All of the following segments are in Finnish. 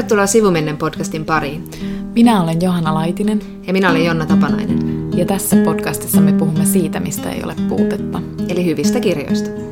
Tervetuloa Sivumennen podcastin pariin. Minä olen Johanna Laitinen. Ja minä olen Jonna Tapanainen. Ja tässä podcastissa me puhumme siitä, mistä ei ole puutetta. Eli hyvistä kirjoista.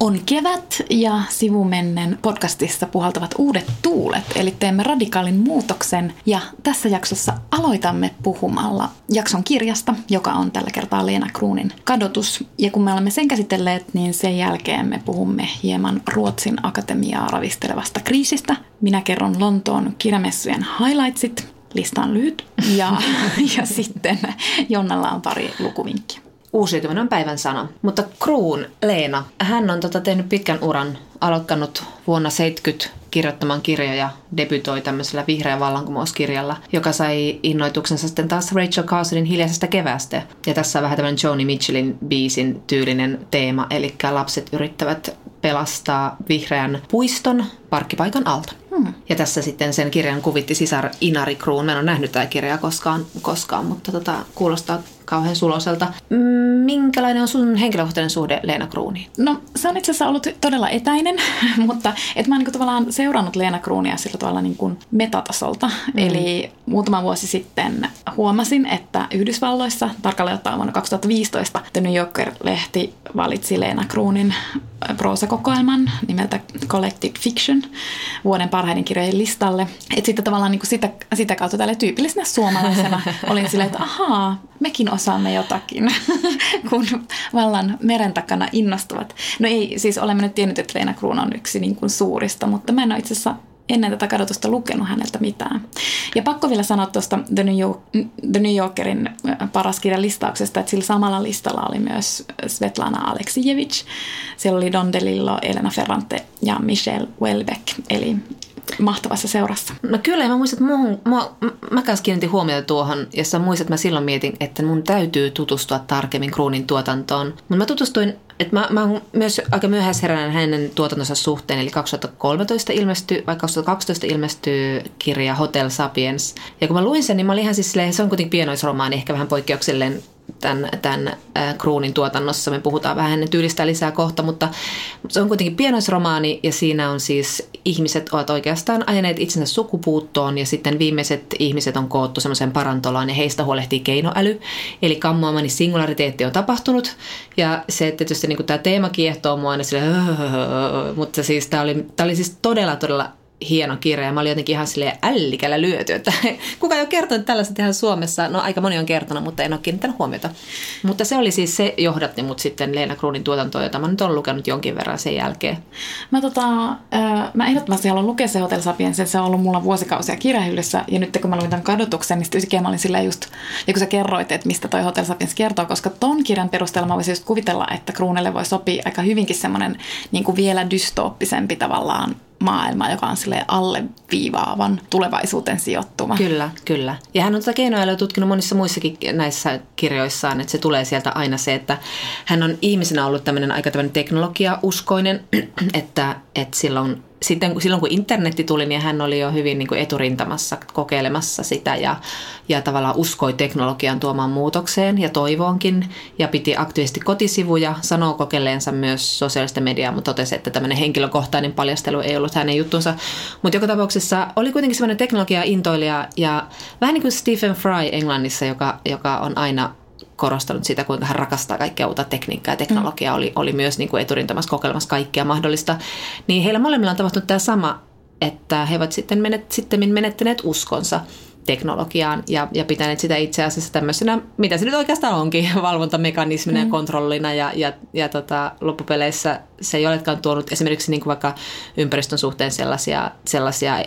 On kevät ja sivumennen podcastissa puhaltavat uudet tuulet, eli teemme radikaalin muutoksen ja tässä jaksossa aloitamme puhumalla jakson kirjasta, joka on tällä kertaa Leena Kruunin kadotus. Ja kun me olemme sen käsitelleet, niin sen jälkeen me puhumme hieman Ruotsin akatemiaa ravistelevasta kriisistä. Minä kerron Lontoon kirjamessujen highlightsit, lista on lyhyt, ja, ja sitten Jonnalla on pari lukuvinkkiä. Uusiutuminen on päivän sana. Mutta Kruun Leena, hän on tota tehnyt pitkän uran, aloittanut vuonna 70 kirjoittamaan kirjoja, debytoi tämmöisellä vihreä vallankumouskirjalla, joka sai innoituksensa sitten taas Rachel Carsonin hiljaisesta kevästä. Ja tässä on vähän tämmöinen Joni Mitchellin biisin tyylinen teema, eli lapset yrittävät pelastaa vihreän puiston parkkipaikan alta. Hmm. Ja tässä sitten sen kirjan kuvitti sisar Inari Kruun. Mä en ole nähnyt tätä kirjaa koskaan, koskaan mutta tota, kuulostaa kauhean suloselta. Minkälainen on sun henkilökohtainen suhde Leena Kruuniin? No se on itse asiassa ollut todella etäinen, mutta et mä oon niin tavallaan seurannut Leena Kruunia sillä tavalla niin kuin metatasolta. Mm. Eli muutama vuosi sitten huomasin, että Yhdysvalloissa, tarkalleen ottaen vuonna 2015, The New Yorker-lehti valitsi Leena Kruunin proosakokoelman nimeltä Collected Fiction vuoden parhaiden kirjojen listalle. Et sitten tavallaan niin kuin sitä, sitä kautta tälle tyypillisenä suomalaisena olin silleen, että ahaa, mekin osaamme jotakin, kun vallan meren takana innostuvat. No ei, siis olemme nyt tiennyt, että Leena Kruun on yksi niin kuin suurista, mutta mä en ole itse asiassa ennen tätä kadotusta lukenut häneltä mitään. Ja pakko vielä sanoa tuosta The New, York, The New Yorkerin äh, paras kirjan listauksesta, että sillä samalla listalla oli myös Svetlana Aleksijevich. Siellä oli Don DeLillo, Elena Ferrante ja Michelle Welbeck, eli mahtavassa seurassa. No kyllä, mä muistan, että muuhun, mä, mä kanssa kiinnitin huomiota tuohon, ja sä muistat, että mä silloin mietin, että mun täytyy tutustua tarkemmin Kruunin tuotantoon. Mutta mä tutustuin, että mä, mä myös aika myöhäisheräinen hänen tuotantonsa suhteen, eli 2013 ilmestyi, vai 2012 ilmestyi kirja Hotel Sapiens. Ja kun mä luin sen, niin mä olin ihan siis silleen, se on kuitenkin pienoisromaani, ehkä vähän poikkeuksellinen tämän, tämän Kruunin tuotannossa. Me puhutaan vähän hänen tyylistä lisää kohta, mutta se on kuitenkin pienoisromaani ja siinä on siis ihmiset ovat oikeastaan ajaneet itsensä sukupuuttoon ja sitten viimeiset ihmiset on koottu semmoiseen parantolaan ja heistä huolehtii keinoäly. Eli kammoamani singulariteetti on tapahtunut ja se tietysti niin tämä teema kiehtoo mua aina sille, mutta siis tämä oli, tämä oli siis todella todella hieno kirja ja mä olin jotenkin ihan silleen ällikällä lyöty, että kuka ei ole kertonut tällaista ihan Suomessa. No aika moni on kertonut, mutta en ole kiinnittänyt huomiota. Mutta se oli siis se johdatti mut sitten Leena Kruunin tuotantoon, jota mä nyt olen lukenut jonkin verran sen jälkeen. Mä, tota, mä ehdottomasti haluan lukea se Hotel Sapiens, se on ollut mulla vuosikausia kirjahyllyssä ja nyt kun mä luin tämän kadotuksen, niin sitten mä olin silleen just, ja kun sä kerroit, että mistä toi Hotel Sapiens kertoo, koska ton kirjan perusteella mä voisin just kuvitella, että Kruunelle voi sopia aika hyvinkin semmoinen niin kuin vielä dystooppisempi tavallaan maailma, joka on sille alleviivaavan tulevaisuuteen sijoittuva. Kyllä, kyllä. Ja hän on tätä keinoälyä tutkinut monissa muissakin näissä kirjoissaan, että se tulee sieltä aina se, että hän on ihmisenä ollut tämmöinen aika tämmöinen teknologiauskoinen, että, että silloin sitten silloin kun internetti tuli, niin hän oli jo hyvin niin kuin eturintamassa kokeilemassa sitä ja, ja tavallaan uskoi teknologian tuomaan muutokseen ja toivoonkin ja piti aktiivisesti kotisivuja, sanoo kokeilleensa myös sosiaalista mediaa, mutta totesi, että tämmöinen henkilökohtainen paljastelu ei ollut hänen juttunsa. Mutta joka tapauksessa oli kuitenkin semmoinen teknologia-intoilija ja vähän niin kuin Stephen Fry Englannissa, joka, joka on aina korostanut sitä, kuinka hän rakastaa kaikkea uutta tekniikkaa ja teknologiaa, oli, oli myös niin kuin eturintamassa kokeilemassa kaikkea mahdollista. Niin heillä molemmilla on tapahtunut tämä sama, että he ovat sitten, menet, sitten menettäneet uskonsa teknologiaan ja, ja pitäneet sitä itse asiassa tämmöisenä, mitä se nyt oikeastaan onkin, valvontamekanismina mm. ja kontrollina ja, ja, ja tota, loppupeleissä se ei olekaan tuonut esimerkiksi niin kuin vaikka ympäristön suhteen sellaisia, sellaisia ö,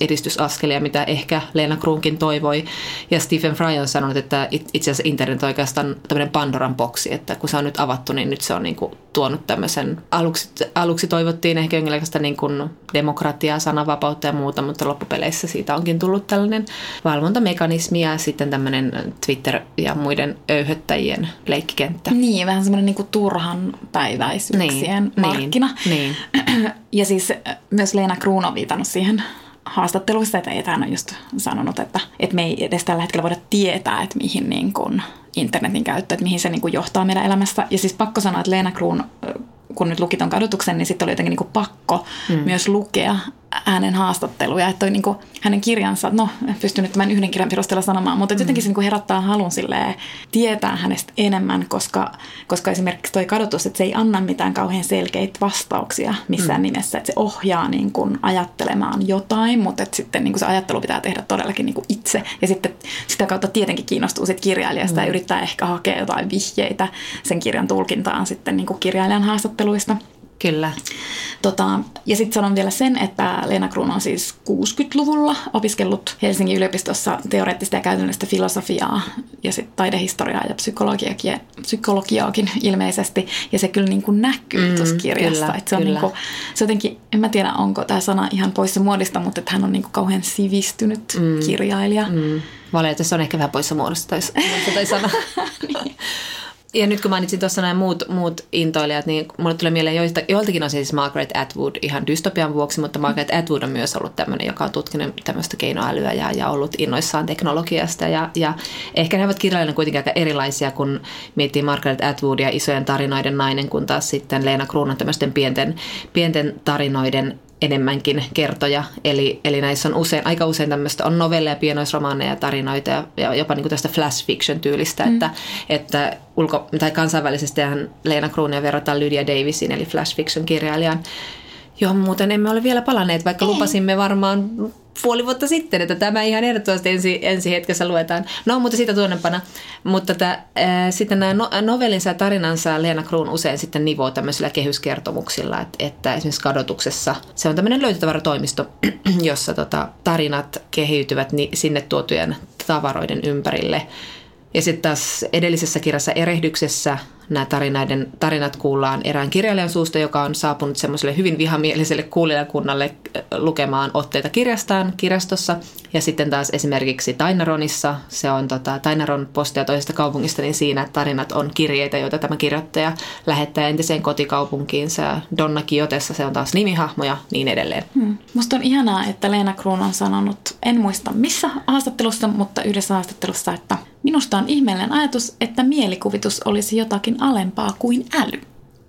edistysaskelia, mitä ehkä Leena Kruunkin toivoi. Ja Stephen Fry on sanonut, että itse asiassa internet on oikeastaan tämmöinen Pandoran boksi, että kun se on nyt avattu, niin nyt se on niin kuin tuonut tämmöisen, aluksi, aluksi toivottiin ehkä jonkinlaista niin kuin demokratiaa, sananvapautta ja muuta, mutta loppupeleissä siitä onkin tullut tällainen valvontamekanismi ja sitten tämmöinen Twitter ja muiden öyhöttäjien leikkikenttä. Niin, vähän semmoinen niin kuin turhan päiväisyyksien niin, markkina. Niin, niin. ja siis myös Leena Kruun on viitannut siihen haastatteluissa, että hän on just sanonut, että, että me ei edes tällä hetkellä voida tietää, että mihin niin kuin internetin käyttö, että mihin se niin kuin johtaa meidän elämässä. Ja siis pakko sanoa, että Leena Kruun, kun nyt luki ton kadotuksen, niin sitten oli jotenkin niin kuin pakko mm. myös lukea hänen haastatteluja, että toi, niin kuin, hänen kirjansa, no en pysty nyt tämän yhden kirjan perusteella sanomaan, mutta mm. jotenkin se niin kuin herättää halun silleen, tietää hänestä enemmän, koska, koska esimerkiksi toi kadotus, että se ei anna mitään kauhean selkeitä vastauksia missään mm. nimessä, että se ohjaa niin kuin ajattelemaan jotain, mutta että sitten niin kuin se ajattelu pitää tehdä todellakin niin kuin itse ja sitten sitä kautta tietenkin kiinnostuu sit kirjailijasta mm. ja yrittää ehkä hakea jotain vihjeitä sen kirjan tulkintaan sitten niin kuin kirjailijan haastatteluista. Kyllä. Tota, ja sitten sanon vielä sen, että Leena Kruun on siis 60-luvulla opiskellut Helsingin yliopistossa teoreettista ja käytännöllistä filosofiaa ja sitten taidehistoriaa ja psykologiaakin, psykologiaakin ilmeisesti. Ja se kyllä niin kuin näkyy mm, tuossa kirjassa. Kyllä, että se, on kyllä. Niin kuin, se jotenkin, en mä tiedä onko tämä sana ihan poissa muodista, mutta että hän on niin kuin kauhean sivistynyt mm, kirjailija. Mm. Valitettavasti on ehkä vähän poissa muodosta toi sana. niin. Ja nyt kun mainitsin tuossa nämä muut, muut intoilijat, niin mulle tulee mieleen joista, joiltakin on siis Margaret Atwood ihan dystopian vuoksi, mutta Margaret Atwood on myös ollut tämmöinen, joka on tutkinut tämmöistä keinoälyä ja, ja ollut innoissaan teknologiasta. Ja, ja ehkä ne ovat kirjallinen kuitenkin aika erilaisia, kun miettii Margaret Atwoodia isojen tarinoiden nainen, kun taas sitten Leena Kruunan tämmöisten pienten, pienten tarinoiden enemmänkin kertoja. Eli, eli näissä on usein, aika usein tämmöistä, on novelleja, pienoisromaaneja, tarinoita ja, ja jopa niin kuin tästä flash fiction tyylistä, mm. että, että ulko, tai kansainvälisesti Leena Kruunia verrataan Lydia Davisiin, eli flash fiction kirjailijan, johon muuten emme ole vielä palanneet, vaikka Ei. lupasimme varmaan puoli vuotta sitten, että tämä ihan ehdottomasti ensi, ensi hetkessä luetaan. No, mutta siitä tuonnepana. Mutta tämä, ää, sitten nämä no, novellinsa ja tarinansa Leena Kruun usein sitten nivoo tämmöisillä kehyskertomuksilla, että, että esimerkiksi kadotuksessa se on tämmöinen löytötavaratoimisto, jossa tota, tarinat kehiytyvät ni, sinne tuotujen tavaroiden ympärille. Ja sitten taas edellisessä kirjassa Erehdyksessä nämä tarinaiden, tarinat kuullaan erään kirjailijan suusta, joka on saapunut semmoiselle hyvin vihamieliselle kuulijakunnalle äh, lukemaan otteita kirjastaan kirjastossa. Ja sitten taas esimerkiksi Tainaronissa, se on tota, Tainaron postia toisesta kaupungista, niin siinä tarinat on kirjeitä, joita tämä kirjoittaja lähettää entiseen kotikaupunkiinsa. Donna Kiotessa se on taas nimihahmo ja niin edelleen. Hmm. Musta on ihanaa, että Leena Kruun on sanonut, en muista missä haastattelussa, mutta yhdessä haastattelussa, että minusta on ihmeellinen ajatus, että mielikuvitus olisi jotakin alempaa kuin äly.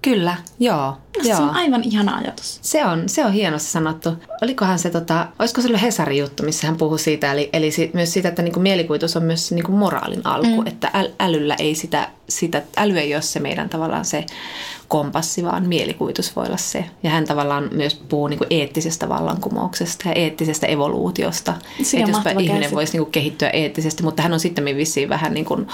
Kyllä, joo. Se joo. on aivan ihana ajatus. Se on, se on hienosti sanottu. Olikohan se, tota, olisiko se ollut Hesarin juttu, missä hän puhui siitä, eli, eli si, myös siitä, että niinku mielikuvitus on myös niinku moraalin alku, mm. että äl, älyllä ei sitä, sitä, äly ei ole se meidän tavallaan se kompassi, vaan mielikuvitus voi olla se. Ja hän tavallaan myös puhuu niin kuin eettisestä vallankumouksesta ja eettisestä evoluutiosta. Se että jospa ihminen käsit. voisi niin kuin kehittyä eettisesti, mutta hän on sitten vissiin vähän niin kuin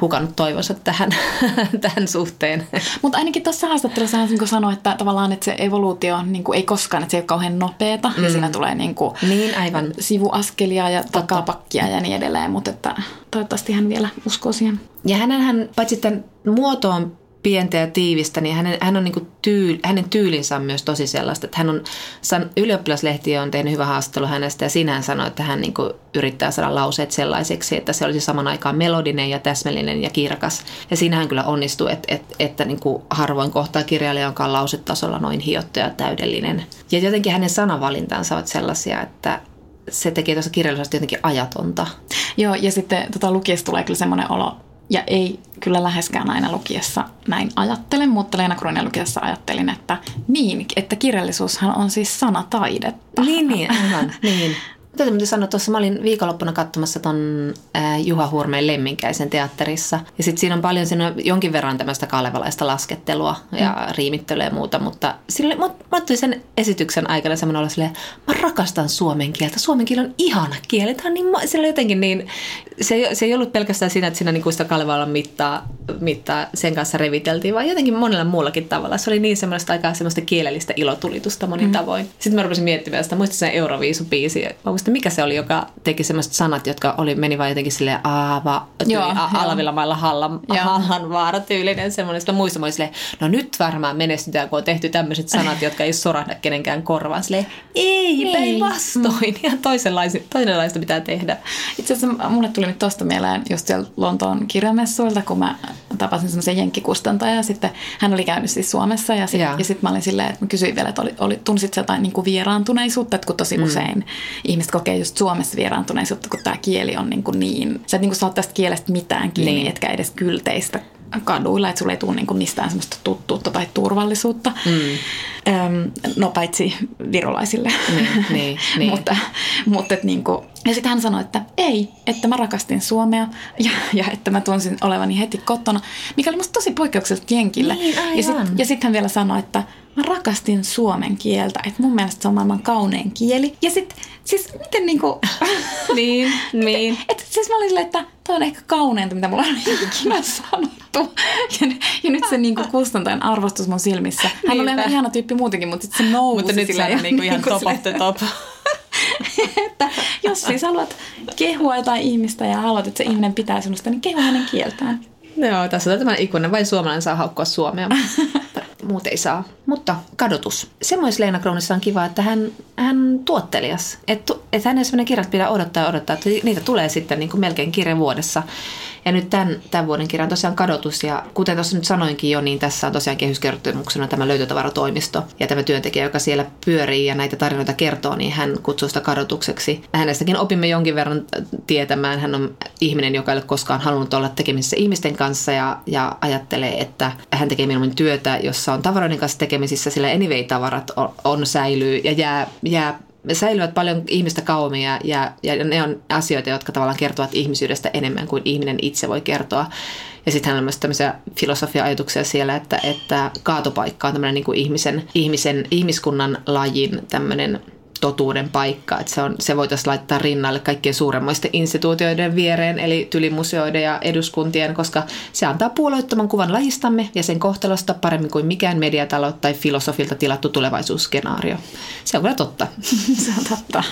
hukannut toivonsa tähän, tähän suhteen. Mutta ainakin tuossa haastattelussa hän niin sanoi, että tavallaan että se evoluutio niin kuin ei koskaan, että se ei ole kauhean nopeeta mm. ja siinä tulee niin kuin niin, aivan. sivuaskelia ja Totta. takapakkia ja niin edelleen, mutta että toivottavasti hän vielä uskoo siihen. Ja hänen hän, paitsi tämän muotoon pientä ja tiivistä, niin hänen, hän on niin tyyl, hänen tyylinsä on myös tosi sellaista, että hän on, ylioppilaslehti on tehnyt hyvä haastattelu hänestä ja siinä hän sanoi, että hän niin yrittää saada lauseet sellaiseksi, että se olisi saman aikaan melodinen ja täsmällinen ja kirkas. Ja siinä hän kyllä onnistuu, että, että, että niin harvoin kohtaa kirjailija, jonka on lausetasolla noin hiottu ja täydellinen. Ja jotenkin hänen sanavalintansa ovat sellaisia, että se tekee tuossa kirjallisuudesta jotenkin ajatonta. Joo, ja sitten tota, lukiessa tulee kyllä semmoinen olo, ja ei kyllä läheskään aina lukiessa näin ajattele, mutta Leena Kruunin lukiessa ajattelin, että niin, että kirjallisuushan on siis sanataidetta. Niin, niin, aivan, niin. Täytyy sanoa, tuossa mä olin viikonloppuna katsomassa ton äh, Juha Hurmeen Lemminkäisen teatterissa. Ja sitten siinä on paljon siinä on jonkin verran tämmöistä kalevalaista laskettelua ja mm. riimittelyä ja muuta. Mutta sille, mä, mä tuli sen esityksen aikana semmoinen olla silleen, mä rakastan suomen kieltä. Suomen kieli on ihana kieli. Tämä on niin, sillä jotenkin niin, se, se ei ollut pelkästään siinä, että siinä niinku sitä Kalevalan mittaa, mittaa sen kanssa reviteltiin, vaan jotenkin monella muullakin tavalla. Se oli niin semmoista aikaa semmoista kielellistä ilotulitusta monin mm. tavoin. Sitten mä rupesin miettimään sitä, muistin sen Euroviisu-biisi. Mä muistin, mikä se oli, joka teki semmoiset sanat, jotka oli, meni vaan jotenkin silleen aava, joo, a, alavilla mailla hallan, hallan vaara tyylinen semmoinen. Sitten muistin, mä silleen, no nyt varmaan menestytään, kun on tehty tämmöiset sanat, jotka ei sorahda kenenkään korvaan. Silleen, ei, päinvastoin. Ja toisenlaista, toisenlaista pitää tehdä. Itse asiassa mulle tuli nyt tosta mieleen just siellä Lontoon kirjamessuilta, kun mä tapasin semmoisen jenkkikustantajan ja sitten hän oli käynyt siis Suomessa ja sitten ja sit mä olin silleen, että mä kysyin vielä, että oli, oli, tunsit jotain niin kuin vieraantuneisuutta, että kun tosi mm. usein ihmiset kokee just Suomessa vieraantuneisuutta, kun tämä kieli on niin, kuin niin sä et niin kuin saa tästä kielestä mitään kiinni, niin. etkä edes kylteistä kaduilla, että sulle ei tule niin kuin mistään semmoista tuttuutta tai turvallisuutta. Mm. Öm, no paitsi virolaisille. Niin, niin, niin. mutta, mutta et niinku, ja sitten hän sanoi, että ei, että mä rakastin Suomea ja, ja että mä tunsin olevani heti kotona, mikä oli musta tosi poikkeuksellista jenkille. Niin, aivan. ja sitten sit hän vielä sanoi, että mä rakastin suomen kieltä, että mun mielestä se on maailman kaunein kieli. Ja sitten, siis miten niinku... niin, niin. Et, siis mä olin silleen, että toi on ehkä kauneinta, mitä mulla on ikinä sanottu. Ja, ja nyt se niinku kustantajan arvostus mun silmissä. Hän oli Niinpä. aivan ihana tyyppi muutenkin, mutta sitten se nousi Mutta nyt silleen on niinku ihan niinku top of the top. että jos siis haluat kehua jotain ihmistä ja haluat, että se ihminen pitää sinusta, niin kehu hänen kieltään. Joo, tässä on tämä ikuinen. Vain suomalainen saa haukkua Suomea. Muut ei saa. Mutta kadotus. Semmoisessa Leena Kroonissa on kiva, että hän, hän tuottelias. Että et hänen sellainen kirjat pitää odottaa ja odottaa, että niitä tulee sitten niin kuin melkein kirja vuodessa. Ja nyt tämän, tämän vuoden on tosiaan kadotus. Ja kuten tuossa nyt sanoinkin jo, niin tässä on tosiaan kehyskertomuksena tämä löytötavaratoimisto. Ja tämä työntekijä, joka siellä pyörii ja näitä tarinoita kertoo, niin hän kutsuu sitä kadotukseksi. Hänestäkin opimme jonkin verran tietämään. Hän on ihminen, joka ei ole koskaan halunnut olla tekemisissä ihmisten kanssa ja, ja ajattelee, että hän tekee mieluummin työtä, jossa on tavaroiden kanssa tekemisissä, sillä anyway-tavarat on, on säilyy ja jää, jää säilyvät paljon ihmistä kauemmin ja, ja, ja ne on asioita, jotka tavallaan kertovat ihmisyydestä enemmän kuin ihminen itse voi kertoa. Ja sitten on myös tämmöisiä filosofia-ajatuksia siellä, että, että kaatopaikka on tämmöinen niin kuin ihmisen, ihmisen, ihmiskunnan lajin tämmöinen totuuden paikka. Että se, on, se voitaisiin laittaa rinnalle kaikkien suuremmoisten instituutioiden viereen, eli tylimuseoiden ja eduskuntien, koska se antaa puolueettoman kuvan lajistamme ja sen kohtalosta paremmin kuin mikään mediatalo tai filosofilta tilattu tulevaisuusskenaario. Se on kyllä totta. Se on totta.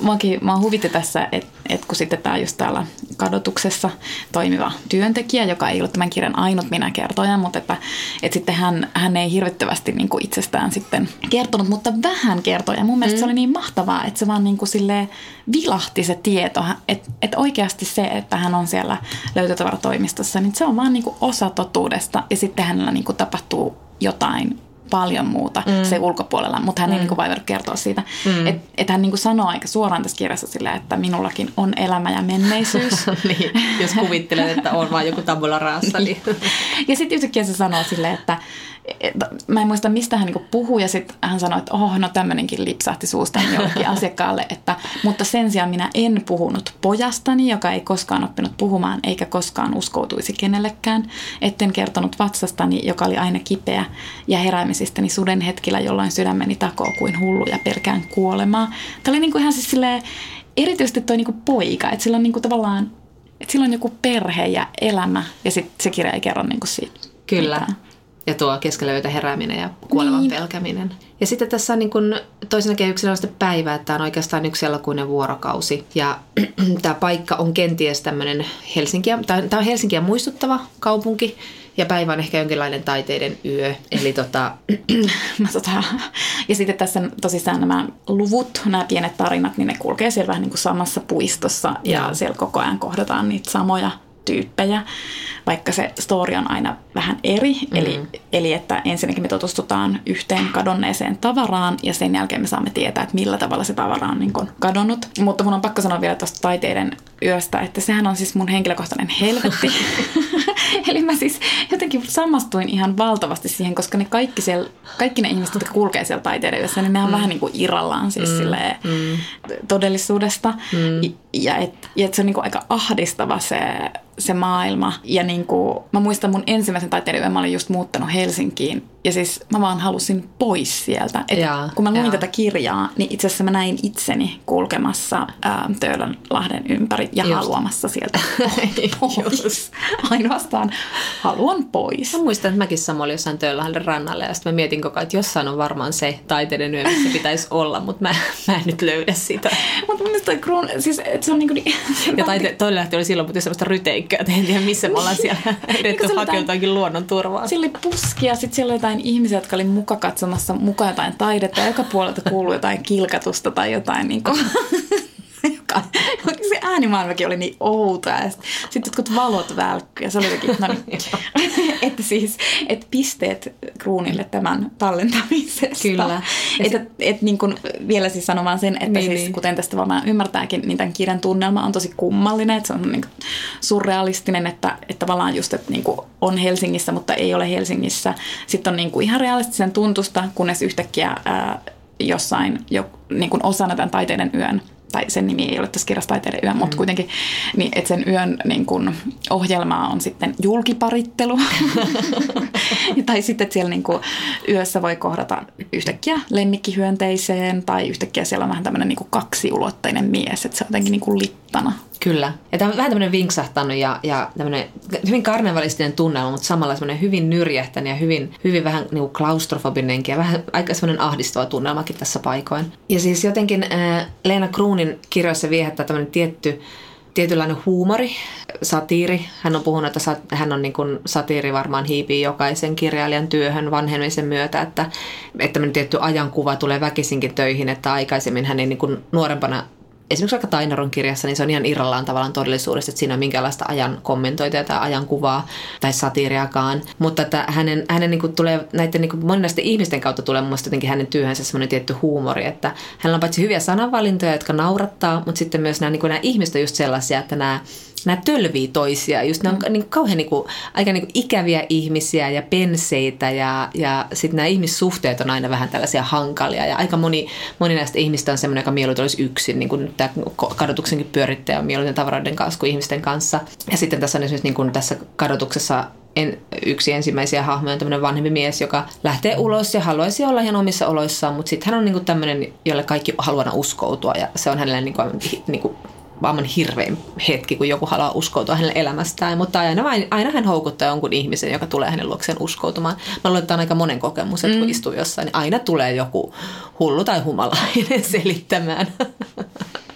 Muakin, mä huvitti tässä, että et kun sitten tämä just täällä kadotuksessa toimiva työntekijä, joka ei ole tämän kirjan ainut minä kertoja, mutta että, että sitten hän, hän ei hirvittävästi niin kuin itsestään sitten kertonut, mutta vähän kertoi. Ja mun mielestä mm. se oli niin mahtavaa, että se vaan niin kuin silleen vilahti se tieto, että, että oikeasti se, että hän on siellä löytötavaratoimistossa, niin se on vaan niin kuin osa totuudesta ja sitten hänellä niin kuin tapahtuu jotain paljon muuta mm. se ulkopuolella, mutta hän ei mm. niin vaivannut kertoa siitä. Mm. Että et hän niin kuin sanoo aika suoraan tässä kirjassa sillä, että minullakin on elämä ja menneisyys. niin, jos kuvittelet, että on vaan joku tabula raassa. Niin. ja sitten yhtäkkiä se sanoo silleen, että et, mä en muista mistä hän niinku puhuu ja sitten hän sanoi, että oh, no tämmöinenkin lipsahti suusta jollekin asiakkaalle, että mutta sen sijaan minä en puhunut pojastani, joka ei koskaan oppinut puhumaan eikä koskaan uskoutuisi kenellekään. Etten kertonut vatsastani, joka oli aina kipeä ja heräämisistäni suden hetkillä, jolloin sydämeni takoo kuin hullu ja pelkään kuolemaa. Tämä oli niinku ihan siis silleen, erityisesti toi niinku poika, että sillä on niinku tavallaan, että sillä on joku perhe ja elämä ja sitten se kirja ei kerro niinku siitä. Kyllä. mitään. Ja tuo keskellä yötä herääminen ja kuolevan Niin. pelkäminen. Ja sitten tässä on niin kuin toisena kehyksenä on sitten päivä, että tämä on oikeastaan yksi elokuinen vuorokausi. Ja tämä paikka on kenties tämmöinen Helsinkiä, tämä on Helsinkiä muistuttava kaupunki. Ja päivä on ehkä jonkinlainen taiteiden yö. Eli tota, Mä tota, ja sitten tässä tosissaan nämä luvut, nämä pienet tarinat, niin ne kulkee siellä vähän niin kuin samassa puistossa ja Joo. siellä koko ajan kohdataan niitä samoja tyyppejä, vaikka se story on aina vähän eri. Mm. Eli, eli että ensinnäkin me tutustutaan yhteen kadonneeseen tavaraan ja sen jälkeen me saamme tietää, että millä tavalla se tavara on niin kuin kadonnut. Mutta mun on pakko sanoa vielä tuosta taiteiden yöstä, että sehän on siis mun henkilökohtainen helvetti. Eli mä siis jotenkin samastuin ihan valtavasti siihen, koska ne kaikki, siellä, kaikki ne ihmiset, jotka kulkee siellä taiteiden yössä, niin ne on mm. vähän niin kuin irrallaan siis mm. silleen, mm. todellisuudesta. Mm. Ja että ja et se on niin kuin aika ahdistava se, se maailma. Ja niin kuin, mä muistan mun ensimmäisen taiteiden yön, mä olin just muuttanut Helsinkiin. Ja siis mä vaan halusin pois sieltä. Et Jaa, kun mä luin jaa. tätä kirjaa, niin itse asiassa mä näin itseni kulkemassa ää, Töölönlahden ympäri ja Just. haluamassa sieltä pois. Ainoastaan haluan pois. mä muistan, että mäkin sama olin jossain Töölöhälle rannalle. Ja sitten mä mietin koko ajan, että jossain on varmaan se taiteiden yö, missä pitäisi olla. Mutta mä, mä en nyt löydä sitä. Mutta mun mielestä kruun, siis et se on niinku... Niin, Ja taite, toi lähti oli silloin, mutta semmoista ryteikkää, että en tiedä missä me ollaan siellä edetty oli hakeutuakin luonnon turvaan. Siellä oli puski ja sitten siellä oli jotain ihmisiä, jotka oli muka katsomassa muka jotain taidetta ja joka puolelta kuului jotain kilkatusta tai jotain niin kuin, joka, se äänimaailmakin oli niin outoa. Ja sitten jotkut valot välkkyy ja se oli jotenkin, no niin, että siis, että pisteet kruunille tämän tallentamisesta. Kyllä. Että et, niin kuin, vielä siis sanomaan sen, että niin, siis, niin. kuten tästä varmaan ymmärtääkin, niin tämän kirjan tunnelma on tosi kummallinen, että se on niin surrealistinen, että, että tavallaan just, että niin on Helsingissä, mutta ei ole Helsingissä. Sitten on niin kuin ihan realistisen tuntusta, kunnes yhtäkkiä ää, jossain jo, niin kuin osana tämän taiteiden yön tai sen nimi ei ole tässä kirjassa taiteiden yö, mm. mutta kuitenkin, niin, että sen yön niin kun, ohjelmaa on sitten julkiparittelu. tai sitten, että siellä niin kun, yössä voi kohdata yhtäkkiä lemmikkihyönteiseen tai yhtäkkiä siellä on vähän tämmöinen niin kaksiulotteinen mies, että se on jotenkin niin kuin littana. Kyllä. Ja tämä on vähän tämmöinen vinksahtanut ja, ja tämmöinen hyvin karnevalistinen tunnelma, mutta samalla semmoinen hyvin nyrjähtänyt ja hyvin, hyvin vähän niin kuin klaustrofobinenkin ja vähän aika semmoinen ahdistava tunnelmakin tässä paikoin. Ja siis jotenkin äh, Leena Kruunin kirjoissa viehättää tämmöinen tietty tietynlainen huumori, satiiri. Hän on puhunut, että hän on niin kuin, satiiri varmaan hiipii jokaisen kirjailijan työhön vanhemisen myötä, että, että tietty ajankuva tulee väkisinkin töihin, että aikaisemmin hän ei niin kuin, nuorempana esimerkiksi vaikka Tainaron kirjassa, niin se on ihan irrallaan tavallaan todellisuudesta, että siinä on minkäänlaista ajan kommentointia tai ajan kuvaa tai satiiriakaan. Mutta että hänen, hänen niin kuin tulee, näiden niin kuin moninaisten ihmisten kautta tulee mun jotenkin hänen työhönsä semmoinen tietty huumori, että hänellä on paitsi hyviä sananvalintoja, jotka naurattaa, mutta sitten myös nämä, niin kuin nämä ihmiset on just sellaisia, että nämä nämä tölvii toisia. Just nämä on mm. niin kuin, kauhean niin kuin, aika niin kuin, ikäviä ihmisiä ja penseitä ja, ja sitten nämä ihmissuhteet on aina vähän tällaisia hankalia. Ja aika moni, moni näistä ihmistä on semmoinen, joka mieluiten olisi yksin, niin kuin tämä kadotuksenkin pyörittäjä on mieluiten tavaroiden kanssa kuin ihmisten kanssa. Ja sitten tässä on esimerkiksi niin kuin tässä kadotuksessa en, yksi ensimmäisiä hahmoja on tämmöinen vanhempi mies, joka lähtee ulos ja haluaisi olla ihan omissa oloissaan, mutta sitten hän on niinku tämmöinen, jolle kaikki haluaa uskoutua ja se on hänelle niinku, niinku aivan hirvein hetki, kun joku haluaa uskoutua hänen elämästään, mutta aina, aina hän houkuttaa jonkun ihmisen, joka tulee hänen luokseen uskoutumaan. Mä luulen, että on aika monen kokemus, että kun mm. istuu jossain, niin aina tulee joku hullu tai humalainen selittämään.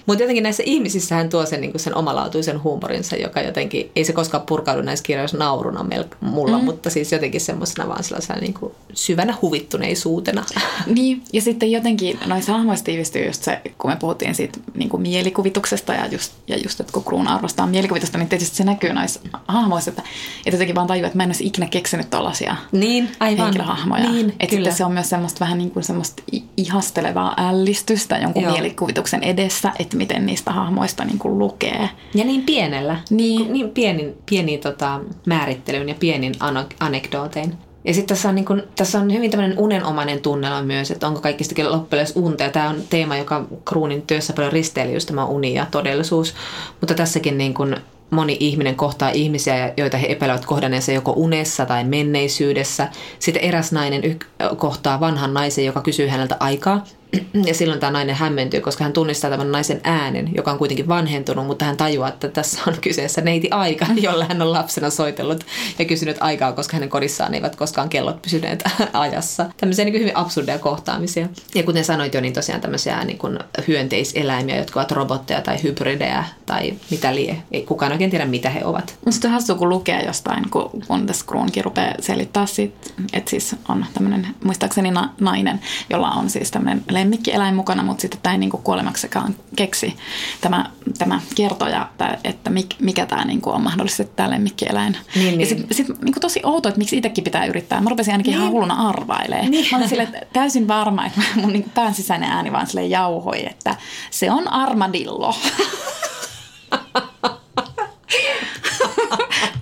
Mutta jotenkin näissä ihmisissä hän tuo sen, niin sen omalaatuisen huumorinsa, joka jotenkin, ei se koskaan purkaudu näissä kirjoissa nauruna mulla, mm. mutta siis jotenkin semmoisena vaan sellaisena niin kuin syvänä huvittuneisuutena. Niin, ja sitten jotenkin noissa hahmoissa tiivistyy just se, kun me puhuttiin siitä niin kuin mielikuvituksesta ja just, ja just, että kun Kruun arvostaa mielikuvitusta, niin tietysti se näkyy noissa hahmoissa, että, että jotenkin vaan tajuu, että mä en olisi ikinä keksinyt tällaisia niin, aivan. henkilöhahmoja. Niin, että sitten se on myös semmoista vähän niin kuin semmoista ihastelevaa ällistystä jonkun Joo. mielikuvituksen edessä, että että miten niistä hahmoista niin kuin lukee. Ja niin pienellä. Niin. niin pienin, pieni tota, määrittelyyn ja pienin anekdootein. Ja sitten tässä on, niin kun, tässä on hyvin tämmöinen unenomainen tunnelma myös, että onko kaikki sitten loppujen unta. Ja tämä on teema, joka Kruunin työssä paljon risteili, just tämä uni ja todellisuus. Mutta tässäkin niin kun moni ihminen kohtaa ihmisiä, joita he epäilevät kohdanneensa joko unessa tai menneisyydessä. Sitten eräs nainen kohtaa vanhan naisen, joka kysyy häneltä aikaa. Ja silloin tämä nainen hämmentyy, koska hän tunnistaa tämän naisen äänen, joka on kuitenkin vanhentunut, mutta hän tajuaa, että tässä on kyseessä neiti aika, jolla hän on lapsena soitellut ja kysynyt aikaa, koska hänen kodissaan eivät koskaan kellot pysyneet ajassa. Tämmöisiä niin hyvin absurdeja kohtaamisia. Ja kuten sanoit jo, niin tosiaan tämmöisiä niin kuin hyönteiseläimiä, jotka ovat robotteja tai hybridejä tai mitä lie. Ei kukaan oikein tiedä, mitä he ovat. Musta hassua, kun lukee jostain, kun, kun tässä Kruunkin rupeaa selittää siitä, että siis on tämmöinen, muistaakseni na- nainen, jolla on siis tämmöinen lemmikkieläin mukana, mutta sitten tämä ei niinku kuolemaksakaan keksi tämä, tämä kertoja, että mikä tämä niinku on mahdollisesti tämä lemmikkieläin. Niin, ja sitten niin. sit, niinku tosi outo, että miksi itsekin pitää yrittää. Mä rupesin ainakin niin. ihan hulluna arvailemaan. Niin. Mä olin sille täysin varma, että mun niinku pään sisäinen ääni vaan sille jauhoi, että se on armadillo.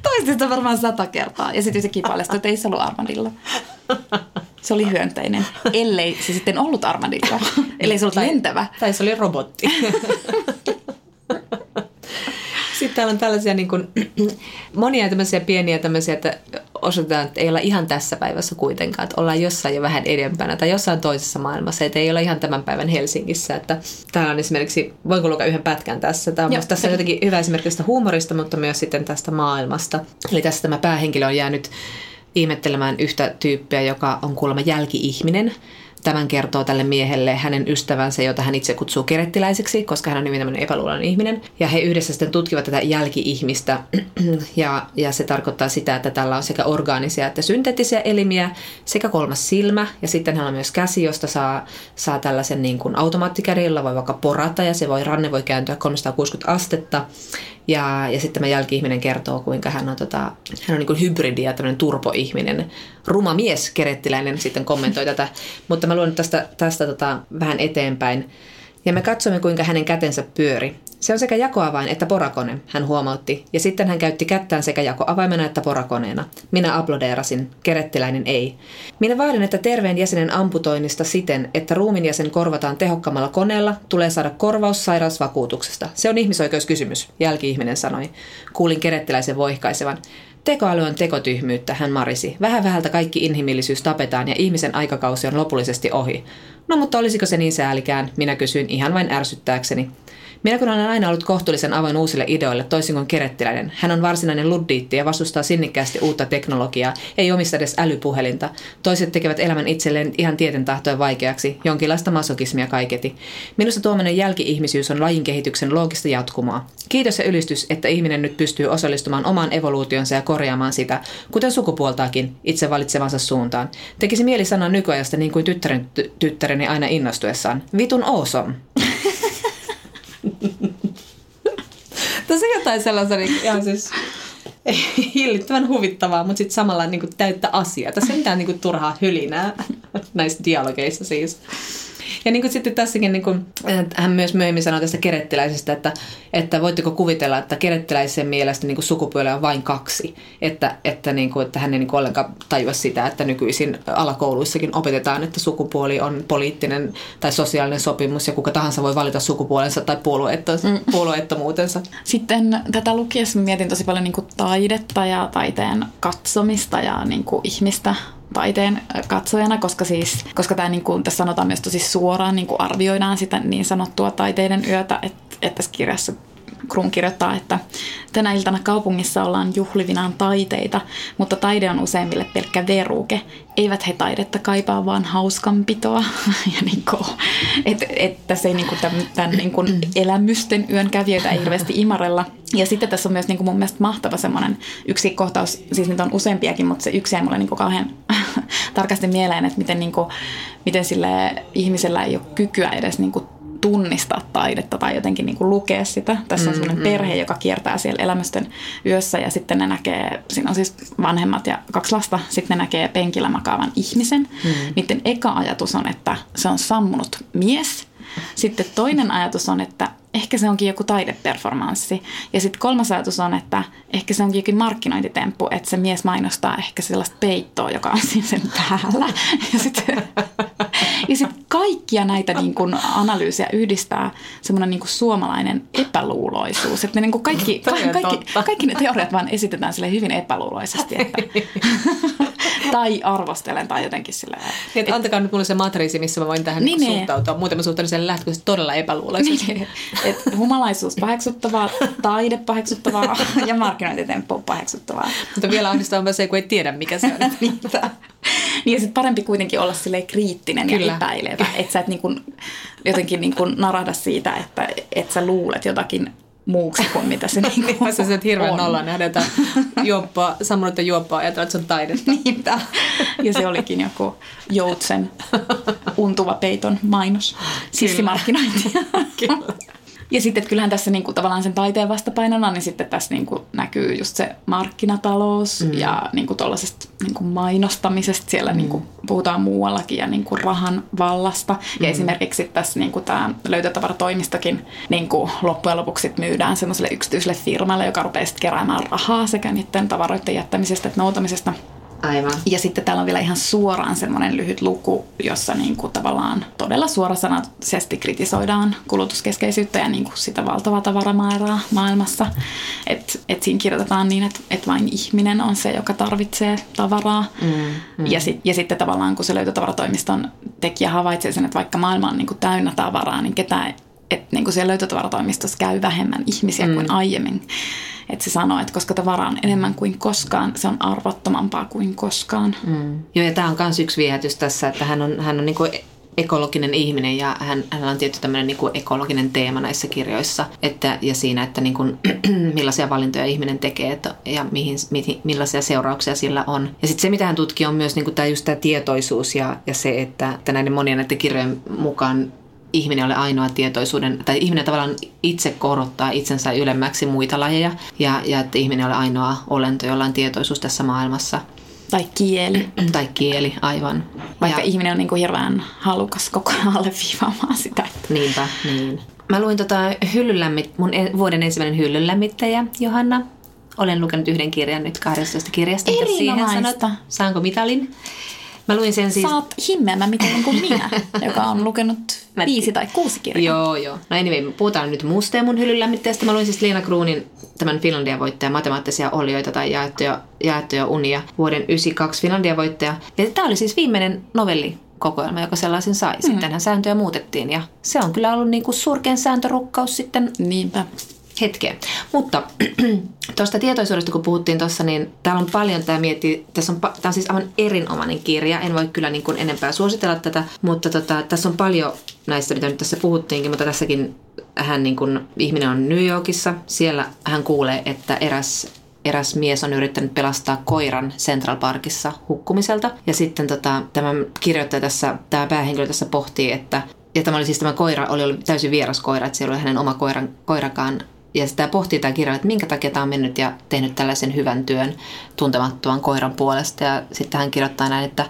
Toistin sitä varmaan sata kertaa. Ja sitten yhtäkkiä paljastui, että ei se ollut armadillo. Se oli hyönteinen, ellei se sitten ollut armadillo, ellei se ollut tai, lentävä. Tai se oli robotti. Sitten täällä on tällaisia niin kuin, monia tämmöisiä pieniä tämmöisiä, että osoitetaan, että ei olla ihan tässä päivässä kuitenkaan, että ollaan jossain jo vähän edempänä tai jossain toisessa maailmassa, että ei olla ihan tämän päivän Helsingissä. Että täällä on esimerkiksi, voinko lukea yhden pätkän tässä? Tämä on Joo, tässä on jotenkin hyvä esimerkki tästä huumorista, mutta myös sitten tästä maailmasta. Eli tässä tämä päähenkilö on jäänyt ihmettelemään yhtä tyyppiä, joka on kuulemma jälki-ihminen Tämän kertoo tälle miehelle hänen ystävänsä, jota hän itse kutsuu kerettiläiseksi, koska hän on hyvin tämmöinen epäluuloinen ihminen. Ja he yhdessä sitten tutkivat tätä jälki-ihmistä. ja, ja se tarkoittaa sitä, että tällä on sekä orgaanisia että synteettisiä elimiä, sekä kolmas silmä. Ja sitten hän on myös käsi, josta saa, saa tällaisen niin kuin automaattikädillä, voi vaikka porata ja se voi, ranne voi kääntyä 360 astetta. Ja, ja sitten tämä jälki-ihminen kertoo, kuinka hän on, tota, hän on niin kuin hybridi ja tämmöinen turpoihminen. Ruma mies, kerettiläinen, sitten kommentoi tätä. Mutta mä luen tästä, tästä tota, vähän eteenpäin. Ja me katsomme, kuinka hänen kätensä pyöri. Se on sekä jakoavain että porakone, hän huomautti, ja sitten hän käytti kättään sekä jakoavaimena että porakoneena. Minä aplodeerasin, kerettiläinen ei. Minä vaadin, että terveen jäsenen amputoinnista siten, että ruumin jäsen korvataan tehokkaamalla koneella, tulee saada korvaus sairausvakuutuksesta. Se on ihmisoikeuskysymys, jälki-ihminen sanoi. Kuulin kerettiläisen voihkaisevan. Tekoäly on tekotyhmyyttä, hän marisi. Vähän vähältä kaikki inhimillisyys tapetaan ja ihmisen aikakausi on lopullisesti ohi. No mutta olisiko se niin säälikään, minä kysyin ihan vain ärsyttääkseni. Minä kun olen aina ollut kohtuullisen avoin uusille ideoille, toisin kuin kerettiläinen. Hän on varsinainen luddiitti ja vastustaa sinnikkäästi uutta teknologiaa, ei omista edes älypuhelinta. Toiset tekevät elämän itselleen ihan tieten tahtoen vaikeaksi, jonkinlaista masokismia kaiketi. Minusta tuommoinen jälki-ihmisyys on lajin kehityksen loogista jatkumoa. Kiitos ja ylistys, että ihminen nyt pystyy osallistumaan omaan evoluutionsa ja korjaamaan sitä, kuten sukupuoltaakin, itse valitsemansa suuntaan. Tekisi mieli sanoa nykyajasta niin kuin tyttären, ty- tyttäreni aina innostuessaan. Vitun awesome. Tosi jotain sellaista niin, ihan siis hillittävän huvittavaa, mutta sitten samalla niin kuin, täyttä asiaa. Tässä ei mitään niin kuin, turhaa hylinää näissä dialogeissa siis. Ja niin kuin sitten tässäkin niin kuin, hän myös myöhemmin sanoi tästä kerettiläisestä, että, että voitteko kuvitella, että kerettiläisen mielestä niin kuin sukupuolia on vain kaksi. Että, että, niin kuin, että hän ei niin kuin ollenkaan tajua sitä, että nykyisin alakouluissakin opetetaan, että sukupuoli on poliittinen tai sosiaalinen sopimus ja kuka tahansa voi valita sukupuolensa tai mm. puolueettomuutensa. Sitten tätä lukiessa mietin tosi paljon niin kuin taidetta ja taiteen katsomista ja niin kuin ihmistä taiteen katsojana, koska, siis, koska tämä, niin kuin, tässä sanotaan myös tosi suoraan, niin kuin arvioidaan sitä niin sanottua taiteiden yötä, että, että tässä kirjassa Krum kirjoittaa, että tänä iltana kaupungissa ollaan juhlivinaan taiteita, mutta taide on useimmille pelkkä veruke. Eivät he taidetta kaipaa, vaan hauskanpitoa. ja niin kuin, että, että tässä ei niin kuin tämän, tämän niin kuin elämysten yön kävijöitä ei hirveästi imarella. Ja sitten tässä on myös niin kuin mun mielestä mahtava semmoinen yksi kohtaus, siis niitä on useampiakin, mutta se yksi ei mulle niin kuin kauhean tarkasti mieleen, että miten, niin kuin, miten sille ihmisellä ei ole kykyä edes niin kuin tunnistaa taidetta tai jotenkin niin kuin lukea sitä. Tässä on mm, sellainen mm. perhe, joka kiertää siellä elämysten yössä ja sitten ne näkee, siinä on siis vanhemmat ja kaksi lasta, sitten ne näkee penkillä makaavan ihmisen. Mm. Niiden eka ajatus on, että se on sammunut mies. Sitten toinen ajatus on, että ehkä se onkin joku taideperformanssi. Ja sitten kolmas ajatus on, että ehkä se onkin jokin markkinointitemppu, että se mies mainostaa ehkä sellaista peittoa, joka on siinä sen päällä. Ja sitten ja sit kaikkia näitä niin kun analyysiä yhdistää semmoinen niin suomalainen epäluuloisuus. Että niin kaikki, kaikki, kaikki, kaikki ne teoriat vaan esitetään sille hyvin epäluuloisesti. Että tai arvostelen tai jotenkin silleen. Niin, että antakaa nyt mulle se matriisi, missä mä voin tähän niin, niin suhtautua. Muuten mä suhtaudun sen lähtökohtaisesti todella epäluuloisesti. Niin, että humalaisuus paheksuttavaa, taide paheksuttavaa ja markkinointitemppu paheksuttavaa. Mutta vielä ahdistavaa se, kun ei tiedä, mikä se on. niin ja sitten parempi kuitenkin olla sille kriittinen Kyllä. ja epäilevä. Että sä et niin kuin, jotenkin niin kuin narahda siitä, että et sä luulet jotakin muuksi kuin mitä se niin kuin Sä oot hirveän nolla nähdä että juoppaa, sammunutta juoppaa ajatella, että se on taidetta. Niinpä. Ja se olikin joku joutsen untuva peiton mainos. Sissimarkkinointi. Kyllä. Ja sitten, että kyllähän tässä niin kuin, tavallaan sen taiteen vastapainona, niin sitten tässä niin kuin, näkyy just se markkinatalous mm. ja niin kuin, niin kuin mainostamisesta. Siellä mm. niin kuin, puhutaan muuallakin ja niin kuin, rahan vallasta. Mm. Ja esimerkiksi tässä niin kuin, tämä löytötavaratoimistokin niin kuin, loppujen lopuksi myydään semmoiselle yksityiselle firmalle, joka rupeaa keräämään rahaa sekä niiden tavaroiden jättämisestä että noutamisesta – Aivan. Ja sitten täällä on vielä ihan suoraan semmoinen lyhyt luku, jossa niin kuin tavallaan todella suorasanaisesti kritisoidaan kulutuskeskeisyyttä ja niin kuin sitä valtavaa tavaramäärää maailmassa. Että et siinä kirjoitetaan niin, että et vain ihminen on se, joka tarvitsee tavaraa. Mm, mm. Ja, sit, ja sitten tavallaan kun se löytötavaratoimiston tekijä havaitsee sen, että vaikka maailma on niin kuin täynnä tavaraa, niin ketään että niin kuin siellä löytötavaratoimistossa käy vähemmän ihmisiä mm. kuin aiemmin. Että se sanoo, että koska tavara on enemmän kuin koskaan, se on arvottomampaa kuin koskaan. Mm. Joo, ja tämä on myös yksi viehätys tässä, että hän on, hän on niin kuin ekologinen ihminen ja hän, hänellä on tietty tämmöinen niin kuin ekologinen teema näissä kirjoissa että, ja siinä, että niin kuin, millaisia valintoja ihminen tekee että, ja mihin, mihin, millaisia seurauksia sillä on. Ja sitten se, mitä hän tutkii, on myös niin kuin tämä, just tämä tietoisuus ja, ja se, että, että näiden monien näiden kirjojen mukaan ihminen ole ainoa tietoisuuden, tai ihminen tavallaan itse korottaa itsensä ylemmäksi muita lajeja, ja, ja että ihminen ole ainoa olento, jolla on tietoisuus tässä maailmassa. Tai kieli. tai kieli, aivan. Vaikka ja, ihminen on niin kuin hirveän halukas koko ajan alleviivaamaan sitä. Että... Niinpä, niin. Mä luin tota hyllylämmit, mun vuoden ensimmäinen hyllynlämmittäjä, Johanna. Olen lukenut yhden kirjan nyt 12 kirjasta. Mitä siihen sanot? Saanko mitalin? Mä luin sen siis... Saat himmeämä miten kuin minä, joka on lukenut Mä... viisi tai kuusi kirjaa. Joo, joo. No anyway, puhutaan nyt muusta ja mun hyllylämmittäjästä. Mä luin siis Leena Kruunin tämän Finlandia-voittaja matemaattisia olioita tai jaettuja, jaettuja unia vuoden 92 Finlandia-voittaja. Ja tämä oli siis viimeinen novelli kokoelma, joka sellaisen sai. Mm. Sittenhän sääntöjä muutettiin ja se on kyllä ollut niin kuin surkein sääntörukkaus sitten Niinpä hetkeä. Mutta tuosta tietoisuudesta, kun puhuttiin tuossa, niin täällä on paljon, tämä miettii, tässä on, tämä on siis aivan erinomainen kirja, en voi kyllä niin kuin enempää suositella tätä, mutta tota, tässä on paljon näistä, mitä nyt tässä puhuttiinkin, mutta tässäkin hän niin kuin, ihminen on New Yorkissa, siellä hän kuulee, että eräs eräs mies on yrittänyt pelastaa koiran Central Parkissa hukkumiselta. Ja sitten tota, tämä kirjoittaja tässä, tämä päähenkilö tässä pohtii, että ja tämä oli siis tämä koira, oli ollut täysin vieras koira, että siellä oli hänen oma koiran, koirakaan ja sitä pohtii tämä kirja, että minkä takia tämä on mennyt ja tehnyt tällaisen hyvän työn tuntemattoman koiran puolesta. Ja sitten hän kirjoittaa näin, että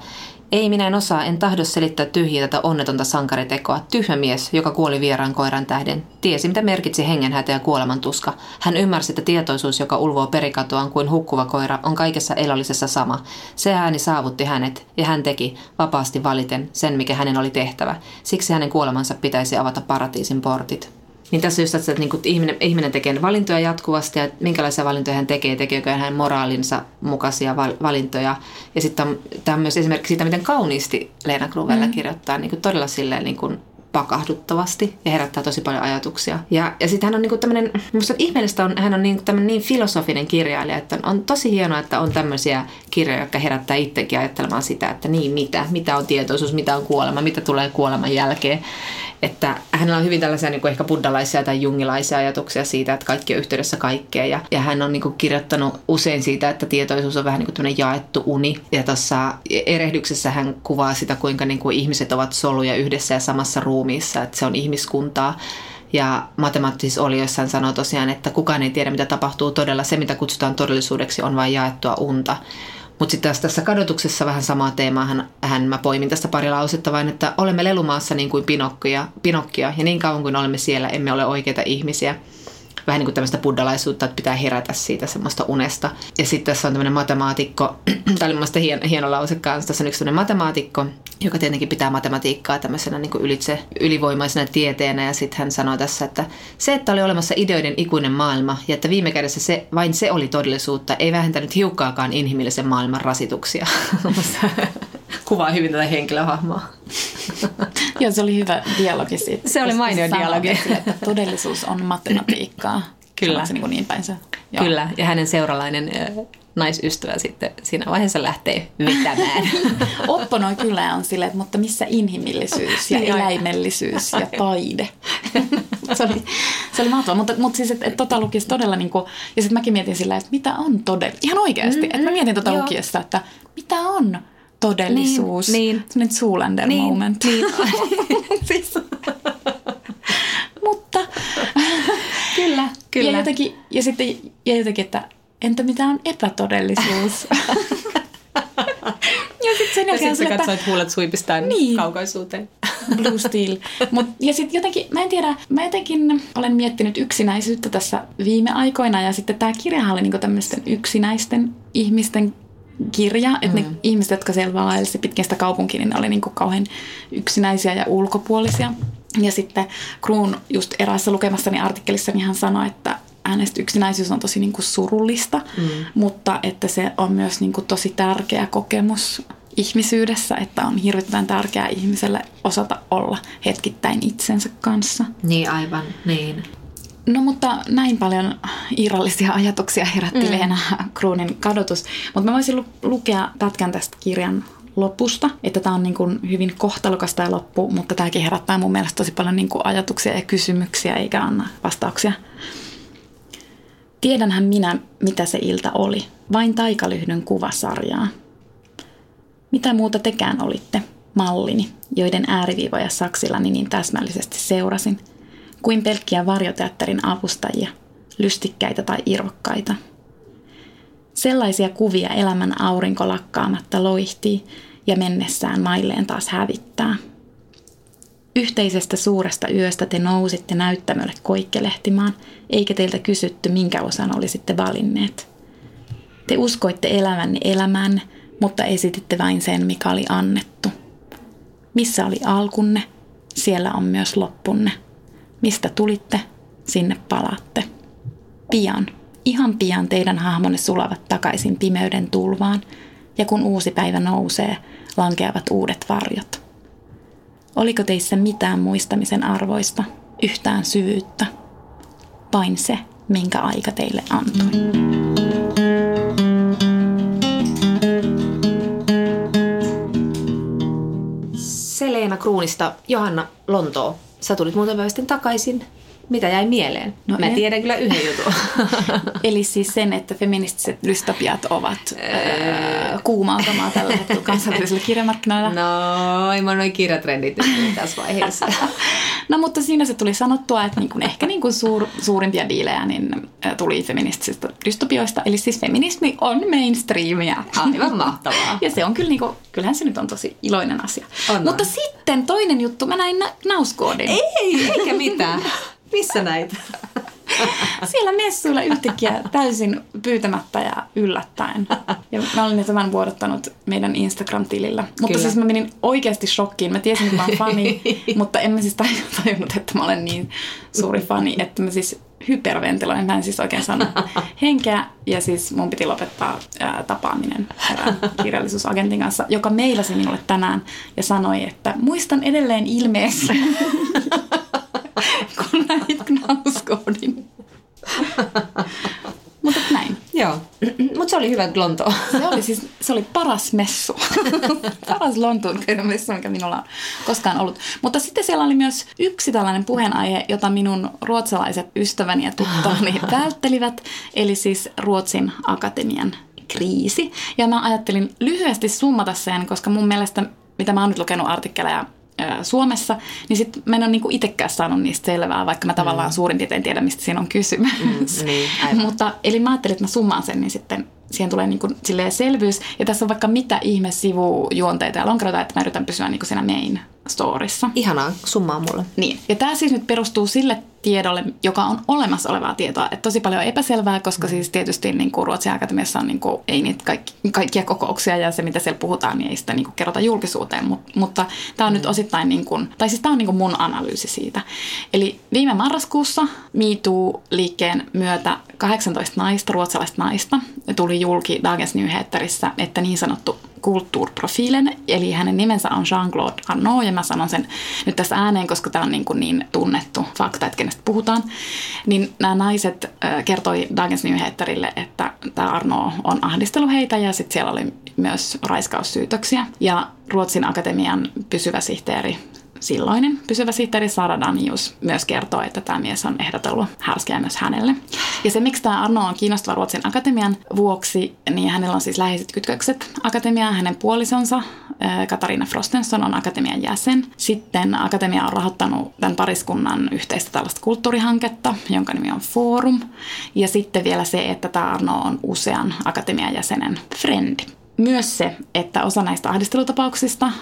ei minä en osaa, en tahdo selittää tyhjiä tätä onnetonta sankaritekoa. Tyhmä mies, joka kuoli vieraan koiran tähden. Tiesi, mitä merkitsi hengenhätä ja kuolemantuska. Hän ymmärsi, että tietoisuus, joka ulvoo perikatoaan kuin hukkuva koira, on kaikessa elollisessa sama. Se ääni saavutti hänet, ja hän teki, vapaasti valiten, sen mikä hänen oli tehtävä. Siksi hänen kuolemansa pitäisi avata paratiisin portit. Niin tässä just, että niin kuin ihminen, ihminen tekee valintoja jatkuvasti ja minkälaisia valintoja hän tekee, tekeekö hän moraalinsa mukaisia valintoja. Ja sitten tämä on myös esimerkki siitä, miten kauniisti Leena Gruvella mm. kirjoittaa niin kuin todella silleen niin kuin pakahduttavasti ja herättää tosi paljon ajatuksia. Ja, ja sitten hän on niinku tämmöinen, minusta ihmeellistä on, hän on niinku tämmöinen niin filosofinen kirjailija, että on, on tosi hienoa, että on tämmöisiä kirjoja, jotka herättää itsekin ajattelemaan sitä, että niin mitä, mitä on tietoisuus, mitä on kuolema, mitä tulee kuoleman jälkeen että hänellä on hyvin tällaisia niin kuin ehkä buddalaisia tai jungilaisia ajatuksia siitä, että kaikki on yhteydessä kaikkeen. Ja, ja hän on niin kuin kirjoittanut usein siitä, että tietoisuus on vähän niin kuin jaettu uni. Ja tuossa erehdyksessä hän kuvaa sitä, kuinka niin kuin ihmiset ovat soluja yhdessä ja samassa ruumiissa, että se on ihmiskuntaa. Ja matemaattisissa olioissa hän sanoo tosiaan, että kukaan ei tiedä, mitä tapahtuu todella. Se, mitä kutsutaan todellisuudeksi, on vain jaettua unta. Mutta sitten tässä, kadotuksessa vähän samaa teemaa hän, hän mä poimin tästä pari lausetta vain, että olemme lelumaassa niin kuin Pinokkia, Pinokkia. Ja niin kauan kuin olemme siellä, emme ole oikeita ihmisiä vähän niin kuin tämmöistä buddalaisuutta, että pitää herätä siitä semmoista unesta. Ja sitten tässä on tämmöinen matemaatikko, tämä oli hien, hieno lause kanssa, tässä on yksi tämmöinen matemaatikko, joka tietenkin pitää matematiikkaa tämmöisenä niin kuin ylitse, ylivoimaisena tieteenä. Ja sitten hän sanoi tässä, että se, että oli olemassa ideoiden ikuinen maailma ja että viime kädessä se, vain se oli todellisuutta, ei vähentänyt hiukkaakaan inhimillisen maailman rasituksia. Kuvaa hyvin tätä henkilöhahmoa. Joo, se oli hyvä dialogi siitä. Se oli mainio dialogi. että todellisuus on matematiikkaa. Kyllä. Se niin, kuin niin päin se. Joo. Kyllä, ja hänen seuralainen naisystävä sitten siinä vaiheessa lähtee vetämään. Opponoi kyllä on silleen, mutta missä inhimillisyys ja niin eläimellisyys ja taide. se oli, se oli mahtavaa, mutta, mutta siis, että et, tota lukisi todella niin kuin, ja sitten mäkin mietin sillä, että mitä on todella, ihan oikeasti, mm-hmm. että mä mietin tota lukiessa, että mitä on todellisuus. Niin, niin. Zoolander niin, moment. Niin. siis. Mutta. kyllä, kyllä. Ja, jotenkin, ja sitten ja jotenkin, että entä mitä on epätodellisuus? ja sitten sen jälkeen... Ja sitten katsoit huulet suipistaan niin. kaukaisuuteen. Blue Steel. Mut, ja sitten jotenkin, mä en tiedä, mä jotenkin olen miettinyt yksinäisyyttä tässä viime aikoina ja sitten tämä kirjahan oli niinku tämmöisten yksinäisten ihmisten kirja, että mm. ne ihmiset, jotka siellä vaelsi pitkin sitä kaupunkia, niin ne oli niin kuin kauhean yksinäisiä ja ulkopuolisia. Ja sitten Kruun just eräässä lukemassani artikkelissa niin hän sanoi, että hänestä yksinäisyys on tosi niin kuin surullista, mm. mutta että se on myös niin kuin tosi tärkeä kokemus ihmisyydessä, että on hirvittävän tärkeää ihmiselle osata olla hetkittäin itsensä kanssa. Niin aivan, niin. No mutta näin paljon irrallisia ajatuksia herätti mm. Leena Kruunin kadotus. Mutta mä voisin lu- lukea pätkän tästä kirjan lopusta, että tämä on niin kuin hyvin kohtalokas tämä loppu, mutta tämäkin herättää mun mielestä tosi paljon niin kuin ajatuksia ja kysymyksiä eikä anna vastauksia. Tiedänhän minä, mitä se ilta oli. Vain taikalyhdyn kuvasarjaa. Mitä muuta tekään olitte, mallini, joiden ääriviivoja saksillani niin täsmällisesti seurasin, kuin pelkkiä varjoteatterin avustajia, lystikkäitä tai irvokkaita. Sellaisia kuvia elämän aurinko lakkaamatta loihtii ja mennessään mailleen taas hävittää. Yhteisestä suuresta yöstä te nousitte näyttämölle koikkelehtimaan, eikä teiltä kysytty, minkä osan olisitte valinneet. Te uskoitte elämänne elämään, mutta esititte vain sen, mikä oli annettu. Missä oli alkunne, siellä on myös loppunne. Mistä tulitte, sinne palaatte. Pian, ihan pian teidän hahmonne sulavat takaisin pimeyden tulvaan, ja kun uusi päivä nousee, lankeavat uudet varjot. Oliko teissä mitään muistamisen arvoista, yhtään syvyyttä? Vain se, minkä aika teille antoi. Selena Kruunista Johanna Lontoo. Sä tulit muuten päivä sitten takaisin mitä jäi mieleen? No Mä en. tiedän kyllä yhden jutun. Eli siis sen, että feministiset dystopiat ovat öö, kuumautumaa tällä hetkellä kansainvälisillä kirjamarkkinoilla. No, ei mä noin kirjatrendit tässä vaiheessa. no mutta siinä se tuli sanottua, että niin kuin ehkä niin kuin suur, suurimpia diilejä niin tuli feministisistä dystopioista. Eli siis feminismi on mainstreamia. Aivan mahtavaa. ja se on kyllä, niin kuin, kyllähän se nyt on tosi iloinen asia. On mutta on. sitten toinen juttu, mä näin na- nauskoodin. Ei, eikä mitään. Missä näitä? Siellä messuilla yhtäkkiä täysin pyytämättä ja yllättäen. Ja mä olin tämän vuodottanut meidän Instagram-tilillä. Mutta Kyllä. siis mä menin oikeasti shokkiin. Mä tiesin, että mä oon fani, mutta en mä siis tajunnut, että mä olen niin suuri fani, että mä siis hyperventiloin. Mä en siis oikein sano henkeä. Ja siis mun piti lopettaa ää, tapaaminen erään kirjallisuusagentin kanssa, joka meilasi minulle tänään ja sanoi, että muistan edelleen ilmeessä kun näit Knauskoodin. Mutta näin. Joo, mutta se oli hyvä Lonto. se oli siis, se oli paras messu. paras Lontoon messu, mikä minulla on koskaan ollut. Mutta sitten siellä oli myös yksi tällainen puheenaihe, jota minun ruotsalaiset ystäväni ja tuttavani välttelivät. Eli siis Ruotsin akatemian kriisi. Ja mä ajattelin lyhyesti summata sen, koska mun mielestä, mitä mä oon nyt lukenut artikkeleja Suomessa, niin sitten mä en ole niinku itsekään saanut niistä selvää, vaikka mä tavallaan mm. suurin piirtein tiedän, mistä siinä on kysymys. Mm, niin, Mutta, eli mä ajattelin, että mä summaan sen, niin sitten siihen tulee niin kuin selvyys. Ja tässä on vaikka mitä ihme sivujuonteita ja lonkeroita, että mä yritän pysyä niin kuin siinä main storissa. Ihanaa, summaa mulle. Niin. Ja tämä siis nyt perustuu sille tiedolle, joka on olemassa olevaa tietoa. Että tosi paljon epäselvää, koska mm. siis tietysti niin kuin Ruotsin akatemiassa on niin kuin, ei niitä kaikki, kaikkia kokouksia ja se, mitä siellä puhutaan, niin ei sitä niin kuin kerrota julkisuuteen. Mut, mutta tämä on mm. nyt osittain, niin kuin, tai siis tämä on niin kuin mun analyysi siitä. Eli viime marraskuussa MeToo-liikkeen myötä 18 naista, ruotsalaista naista, tuli julki Dagens Nyheterissä, että niin sanottu kulttuurprofiilen, eli hänen nimensä on Jean-Claude Arnaud, ja mä sanon sen nyt tässä ääneen, koska tämä on niin, kuin niin tunnettu fakta, että kenestä puhutaan. Niin nämä naiset kertoi Dagens Nyheterille, että tämä Arnaud on ahdistellut heitä, ja sitten siellä oli myös raiskaussyytöksiä. Ja Ruotsin akatemian pysyvä sihteeri silloinen pysyvä sihteeri Sara Danius myös kertoo, että tämä mies on ehdotellut härskeä myös hänelle. Ja se, miksi tämä Arno on kiinnostava Ruotsin akatemian vuoksi, niin hänellä on siis läheiset kytkökset akatemiaan. Hänen puolisonsa Katariina Frostenson on akatemian jäsen. Sitten akatemia on rahoittanut tämän pariskunnan yhteistä tällaista kulttuurihanketta, jonka nimi on Forum. Ja sitten vielä se, että tämä Arno on usean akatemian jäsenen frendi. Myös se, että osa näistä ahdistelutapauksista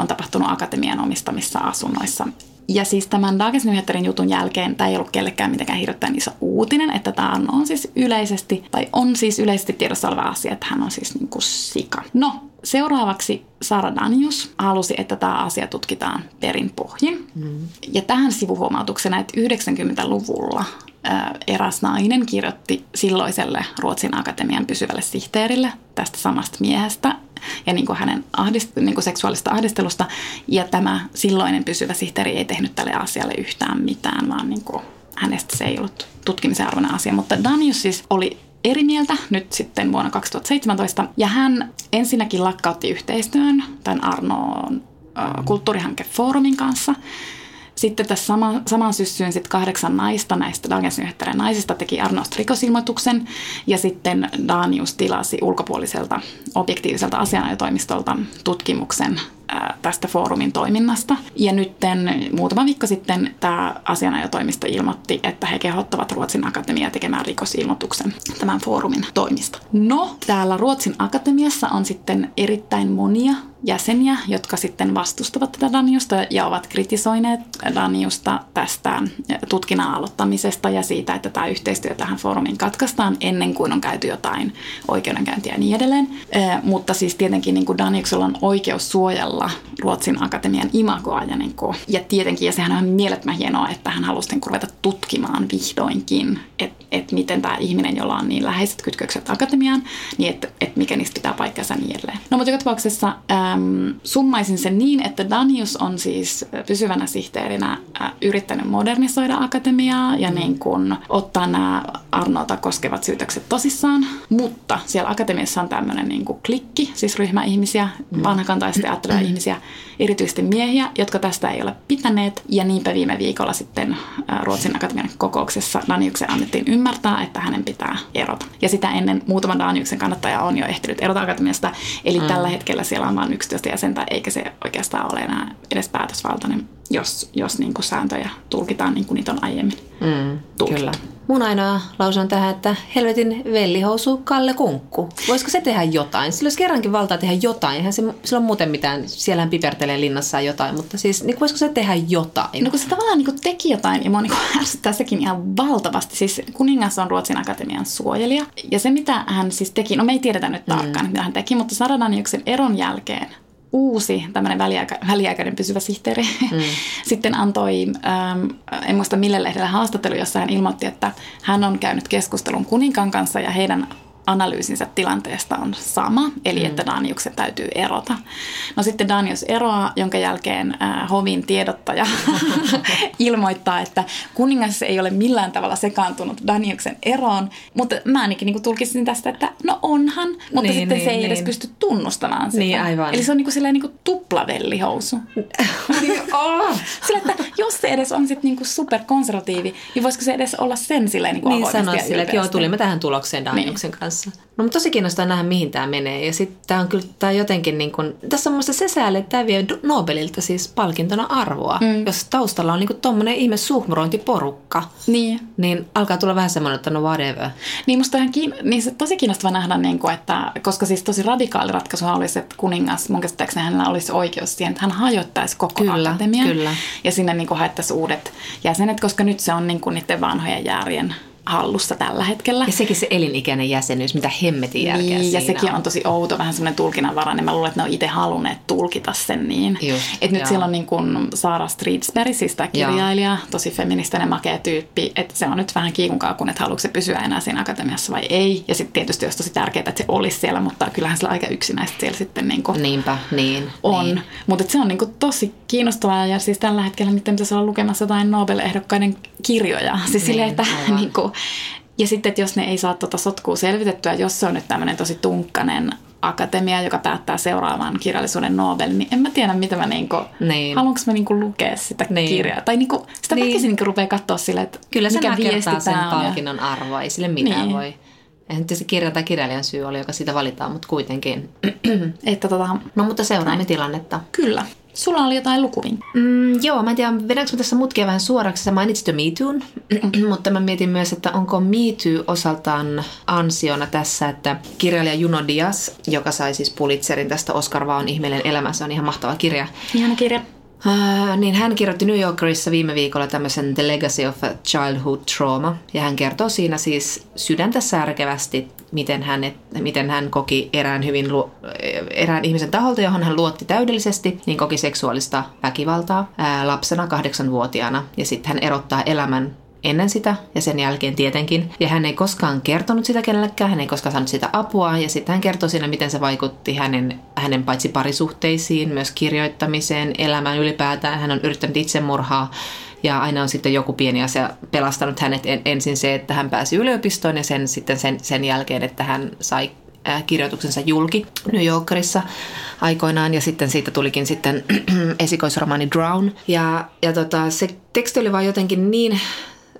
on tapahtunut akatemian omistamissa asunnoissa. Ja siis tämän Dagens Nyheterin jutun jälkeen tämä ei ollut kellekään mitenkään hirveän iso uutinen, että tämä on siis yleisesti, tai on siis yleisesti tiedossa oleva asia, että hän on siis niin kuin sika. No, seuraavaksi Sara Danius halusi, että tämä asia tutkitaan perin pohjin. Mm. Ja tähän sivuhuomautuksena, että 90-luvulla eräs nainen kirjoitti silloiselle Ruotsin akatemian pysyvälle sihteerille tästä samasta miehestä ja niin kuin hänen ahdist- niin kuin seksuaalista ahdistelusta. Ja tämä silloinen pysyvä sihteeri ei tehnyt tälle asialle yhtään mitään, vaan niin kuin hänestä se ei ollut tutkimisen arvoinen asia. Mutta Danius siis oli eri mieltä nyt sitten vuonna 2017. Ja hän ensinnäkin lakkautti yhteistyön tämän Arnoon kulttuurihankefoorumin kanssa. Sitten tässä sama, saman syssyyn sit kahdeksan naista näistä Dagens naisista teki Arnost rikosilmoituksen ja sitten Danius tilasi ulkopuoliselta objektiiviselta asianajotoimistolta tutkimuksen tästä foorumin toiminnasta. Ja nyt muutama viikko sitten tämä asianajotoimisto ilmoitti, että he kehottavat Ruotsin Akatemiaa tekemään rikosilmoituksen tämän foorumin toimista. No, täällä Ruotsin Akatemiassa on sitten erittäin monia jäseniä, jotka sitten vastustavat tätä Daniusta ja ovat kritisoineet Daniusta tästä tutkinnan aloittamisesta ja siitä, että tämä yhteistyö tähän foorumiin katkaistaan ennen kuin on käyty jotain oikeudenkäyntiä ja niin edelleen. mutta siis tietenkin niin kuin Daniuksella on oikeus suojella Ruotsin akatemian imagoa ja, niin kuin, ja tietenkin, ja sehän on mielettömän hienoa, että hän halusi niin ruveta tutkimaan vihdoinkin, että et miten tämä ihminen, jolla on niin läheiset kytkökset akatemiaan, niin että et mikä niistä pitää paikkansa niin edelleen. No mutta joka tapauksessa äm, summaisin sen niin, että Danius on siis pysyvänä sihteerinä äh, yrittänyt modernisoida akatemiaa ja niin kuin ottaa nämä Arnolta koskevat syytökset tosissaan, mutta siellä akatemiassa on tämmöinen niin kuin klikki, siis ryhmä ihmisiä, mm. vanhakantaisesti ajattelevia ihmisiä, erityisesti miehiä, jotka tästä ei ole pitäneet. Ja niinpä viime viikolla sitten äh, Ruotsin akatemian kokouksessa Daniuksen annettiin ymmärtää, että hänen pitää erota. Ja sitä ennen muutama Daniuksen kannattaja on jo ehtinyt erota akatemiasta, eli mm. tällä hetkellä siellä on vain 11 jäsentä, eikä se oikeastaan ole enää edes päätösvaltainen, jos, jos niin kuin sääntöjä tulkitaan niin kuin niitä on aiemmin mm, tulkittu. Kyllä. Mun ainoa lause on tähän, että helvetin vellihousu Kalle Kunkku. Voisiko se tehdä jotain? Sillä olisi kerrankin valtaa tehdä jotain. Eihän se, sillä on muuten mitään, siellähän pipertelee linnassaan jotain, mutta siis niin voisiko se tehdä jotain? No kun se tavallaan niin teki jotain, ja mua niin ärsyttää sekin ihan valtavasti. Siis kuningas on Ruotsin akatemian suojelija. Ja se mitä hän siis teki, no me ei tiedetä nyt tarkkaan, mm. mitä hän teki, mutta Sara Daniuksen eron jälkeen uusi tämmöinen väliaika, väliaikainen pysyvä sihteeri mm. sitten antoi, ähm, en muista millä lehdellä haastattelu, jossa hän ilmoitti, että hän on käynyt keskustelun kuninkaan kanssa ja heidän analyysinsä tilanteesta on sama, eli mm. että Daniuksen täytyy erota. No sitten Danius eroaa, jonka jälkeen äh, Hovin tiedottaja ilmoittaa, että kuningas ei ole millään tavalla sekaantunut Daniuksen eroon, mutta mä ainakin niin tulkisin tästä, että no onhan, mutta niin, sitten niin, se ei niin. edes pysty tunnustamaan sitä. Niin, aivan. Eli se on niin kuin silleen niin kuin tuplavellihousu. Sillä, että jos se edes on sitten niin superkonservatiivi, niin voisiko se edes olla sen silleen niin kuin Niin sanoa silleen, että joo, tulimme tähän tulokseen Daniuksen niin. kanssa kanssa. No mutta tosi kiinnostaa nähdä, mihin tämä menee. Ja sitten tämä on kyllä tää jotenkin niin kuin, tässä on muista se sääli, että tämä vie Nobelilta siis palkintona arvoa. Mm. Jos taustalla on niin kuin tommonen ihme suhmurointiporukka, niin. niin alkaa tulla vähän semmoinen, että no whatever. Niin musta ihan kiin... niin se tosi kiinnostava nähdä, niin kuin, että koska siis tosi radikaali ratkaisu olisi, että kuningas, mun käsittääkseni hänellä olisi oikeus siihen, että hän hajottaisi koko kyllä, akatemian. Kyllä. Ja sinne niin kuin haettaisiin uudet jäsenet, koska nyt se on niin kuin niiden vanhojen jäärien hallussa tällä hetkellä. Ja sekin se elinikäinen jäsenyys, mitä hemmetin järkeä niin, ja sekin on. on tosi outo, vähän semmoinen tulkinnanvarainen. Mä luulen, että ne on itse halunneet tulkita sen niin. että nyt siellä on niin kuin Saara Streetsberg, siis tämä kirjailija, joo. tosi feministinen makea tyyppi, että se on nyt vähän kiikunkaa, kun että haluatko se pysyä enää siinä akatemiassa vai ei. Ja sitten tietysti olisi tosi tärkeää, että se olisi siellä, mutta kyllähän sillä aika yksinäistä siellä sitten niin kuin Niinpä, niin. On. Niin. Mutta se on niin kuin tosi kiinnostavaa ja siis tällä hetkellä nyt pitäisi olla lukemassa jotain Nobel-ehdokkaiden kirjoja. Siis niin, silleen, että niin kuin, ja sitten, että jos ne ei saa tuota sotkua selvitettyä, jos se on nyt tämmöinen tosi tunkkanen akatemia, joka päättää seuraavan kirjallisuuden Nobel, niin en mä tiedä, mitä mä niinku, niin. haluanko mä niinku lukea sitä niin. kirjaa. Tai niinku, sitä niin. väkisin niinku rupeaa katsoa sille, että Kyllä se nakertaa sen palkinnon ja... arvoa, ei sille mitään niin. voi. Eihän se kirja tai kirjailijan syy oli, joka sitä valitaan, mutta kuitenkin. että tota, no mutta seuraamme näin. tilannetta. Kyllä. Sulla oli jotain lukuvin. Mm, joo, mä en tiedä, vedänkö tässä mutkia vähän suoraksi. Sä mainitsit jo MeToon, mutta mä mietin myös, että onko MeToo osaltaan ansiona tässä, että kirjailija Juno Diaz, joka sai siis Pulitzerin tästä Oscar Vaon ihmeellinen elämä, se on ihan mahtava kirja. Ihana kirja. Uh, niin hän kirjoitti New Yorkerissa viime viikolla tämmöisen The Legacy of a Childhood Trauma. Ja hän kertoo siinä siis sydäntä särkevästi, miten hän, miten hän koki erään, hyvin, erään ihmisen taholta, johon hän luotti täydellisesti, niin koki seksuaalista väkivaltaa ää, lapsena kahdeksanvuotiaana. Ja sitten hän erottaa elämän ennen sitä ja sen jälkeen tietenkin. Ja hän ei koskaan kertonut sitä kenellekään, hän ei koskaan saanut sitä apua. Ja sitten hän kertoi siinä, miten se vaikutti hänen, hänen paitsi parisuhteisiin, myös kirjoittamiseen, elämään ylipäätään. Hän on yrittänyt itsemurhaa Ja aina on sitten joku pieni asia pelastanut hänet ensin se, että hän pääsi yliopistoon ja sen, sitten sen, sen jälkeen, että hän sai kirjoituksensa julki New Yorkerissa aikoinaan ja sitten siitä tulikin sitten esikoisromaani Drown. Ja, ja tota, se teksti oli vaan jotenkin niin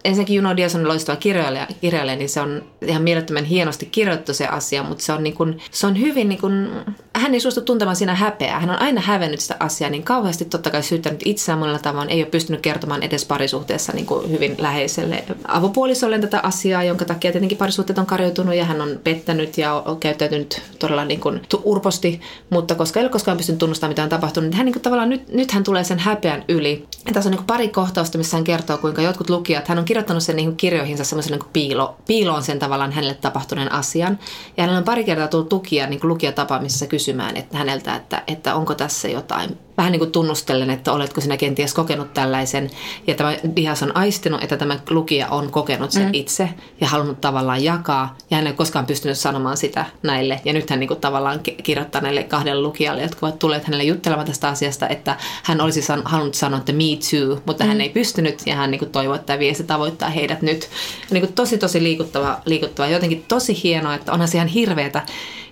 ensinnäkin Juno Diaz on loistava kirjailija, kirjailija, niin se on ihan mielettömän hienosti kirjoittu se asia, mutta se on, niin kuin, se on hyvin, niin kuin, hän ei suostu tuntemaan siinä häpeää. Hän on aina hävennyt sitä asiaa niin kauheasti totta kai syyttänyt itseään monella tavoin. Ei ole pystynyt kertomaan edes parisuhteessa niin kuin hyvin läheiselle avopuolisolle tätä asiaa, jonka takia tietenkin parisuhteet on karjoutunut ja hän on pettänyt ja on käyttäytynyt todella niin kuin urposti, mutta koska ei ole koskaan pystynyt tunnustamaan, mitä on tapahtunut, niin hän niin kuin tavallaan nyt, nyt hän tulee sen häpeän yli. Ja tässä on niin kuin pari kohtausta, missä hän kertoo, kuinka jotkut lukijat, hän on kirjoittanut sen niin kirjoihinsa semmoisen niin piilo, piiloon sen tavallaan hänelle tapahtuneen asian. Ja hänellä on pari kertaa tullut tukia niin lukijatapaamisessa kysymään että häneltä, että, että onko tässä jotain vähän niin kuin tunnustellen, että oletko sinä kenties kokenut tällaisen. Ja tämä Dias on aistinut, että tämä lukija on kokenut sen mm. itse ja halunnut tavallaan jakaa. Ja hän ei koskaan pystynyt sanomaan sitä näille. Ja nyt hän niin kuin tavallaan kirjoittaa näille kahdelle lukijalle, jotka ovat tulleet hänelle juttelemaan tästä asiasta, että hän olisi san- halunnut sanoa, että me too, mutta mm. hän ei pystynyt. Ja hän niin kuin toivoo, että tämä viesti tavoittaa heidät nyt. Ja niin kuin tosi, tosi liikuttava, liikuttava. Jotenkin tosi hienoa, että onhan se ihan hirveetä,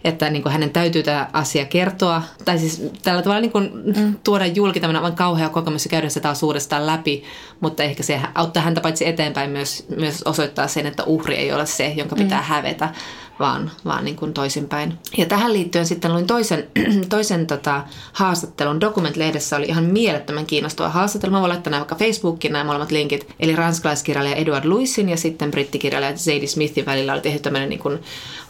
että niin kuin hänen täytyy tämä asia kertoa. Tai siis tällä tavalla niin kuin mm. tuoda julki tämmöinen aivan kauhea kokemus ja käydä se taas uudestaan läpi, mutta ehkä se auttaa häntä paitsi eteenpäin myös, myös osoittaa sen, että uhri ei ole se, jonka pitää mm. hävetä, vaan, vaan niin kuin toisinpäin. Ja tähän liittyen sitten luin toisen, toisen tota, haastattelun. Document-lehdessä oli ihan mielettömän kiinnostava haastattelu. Mä voin laittaa nämä vaikka Facebookiin nämä molemmat linkit. Eli ranskalaiskirjailija Edward Lewisin ja sitten brittikirjailija Zadie Smithin välillä oli tehty tämmöinen niin kuin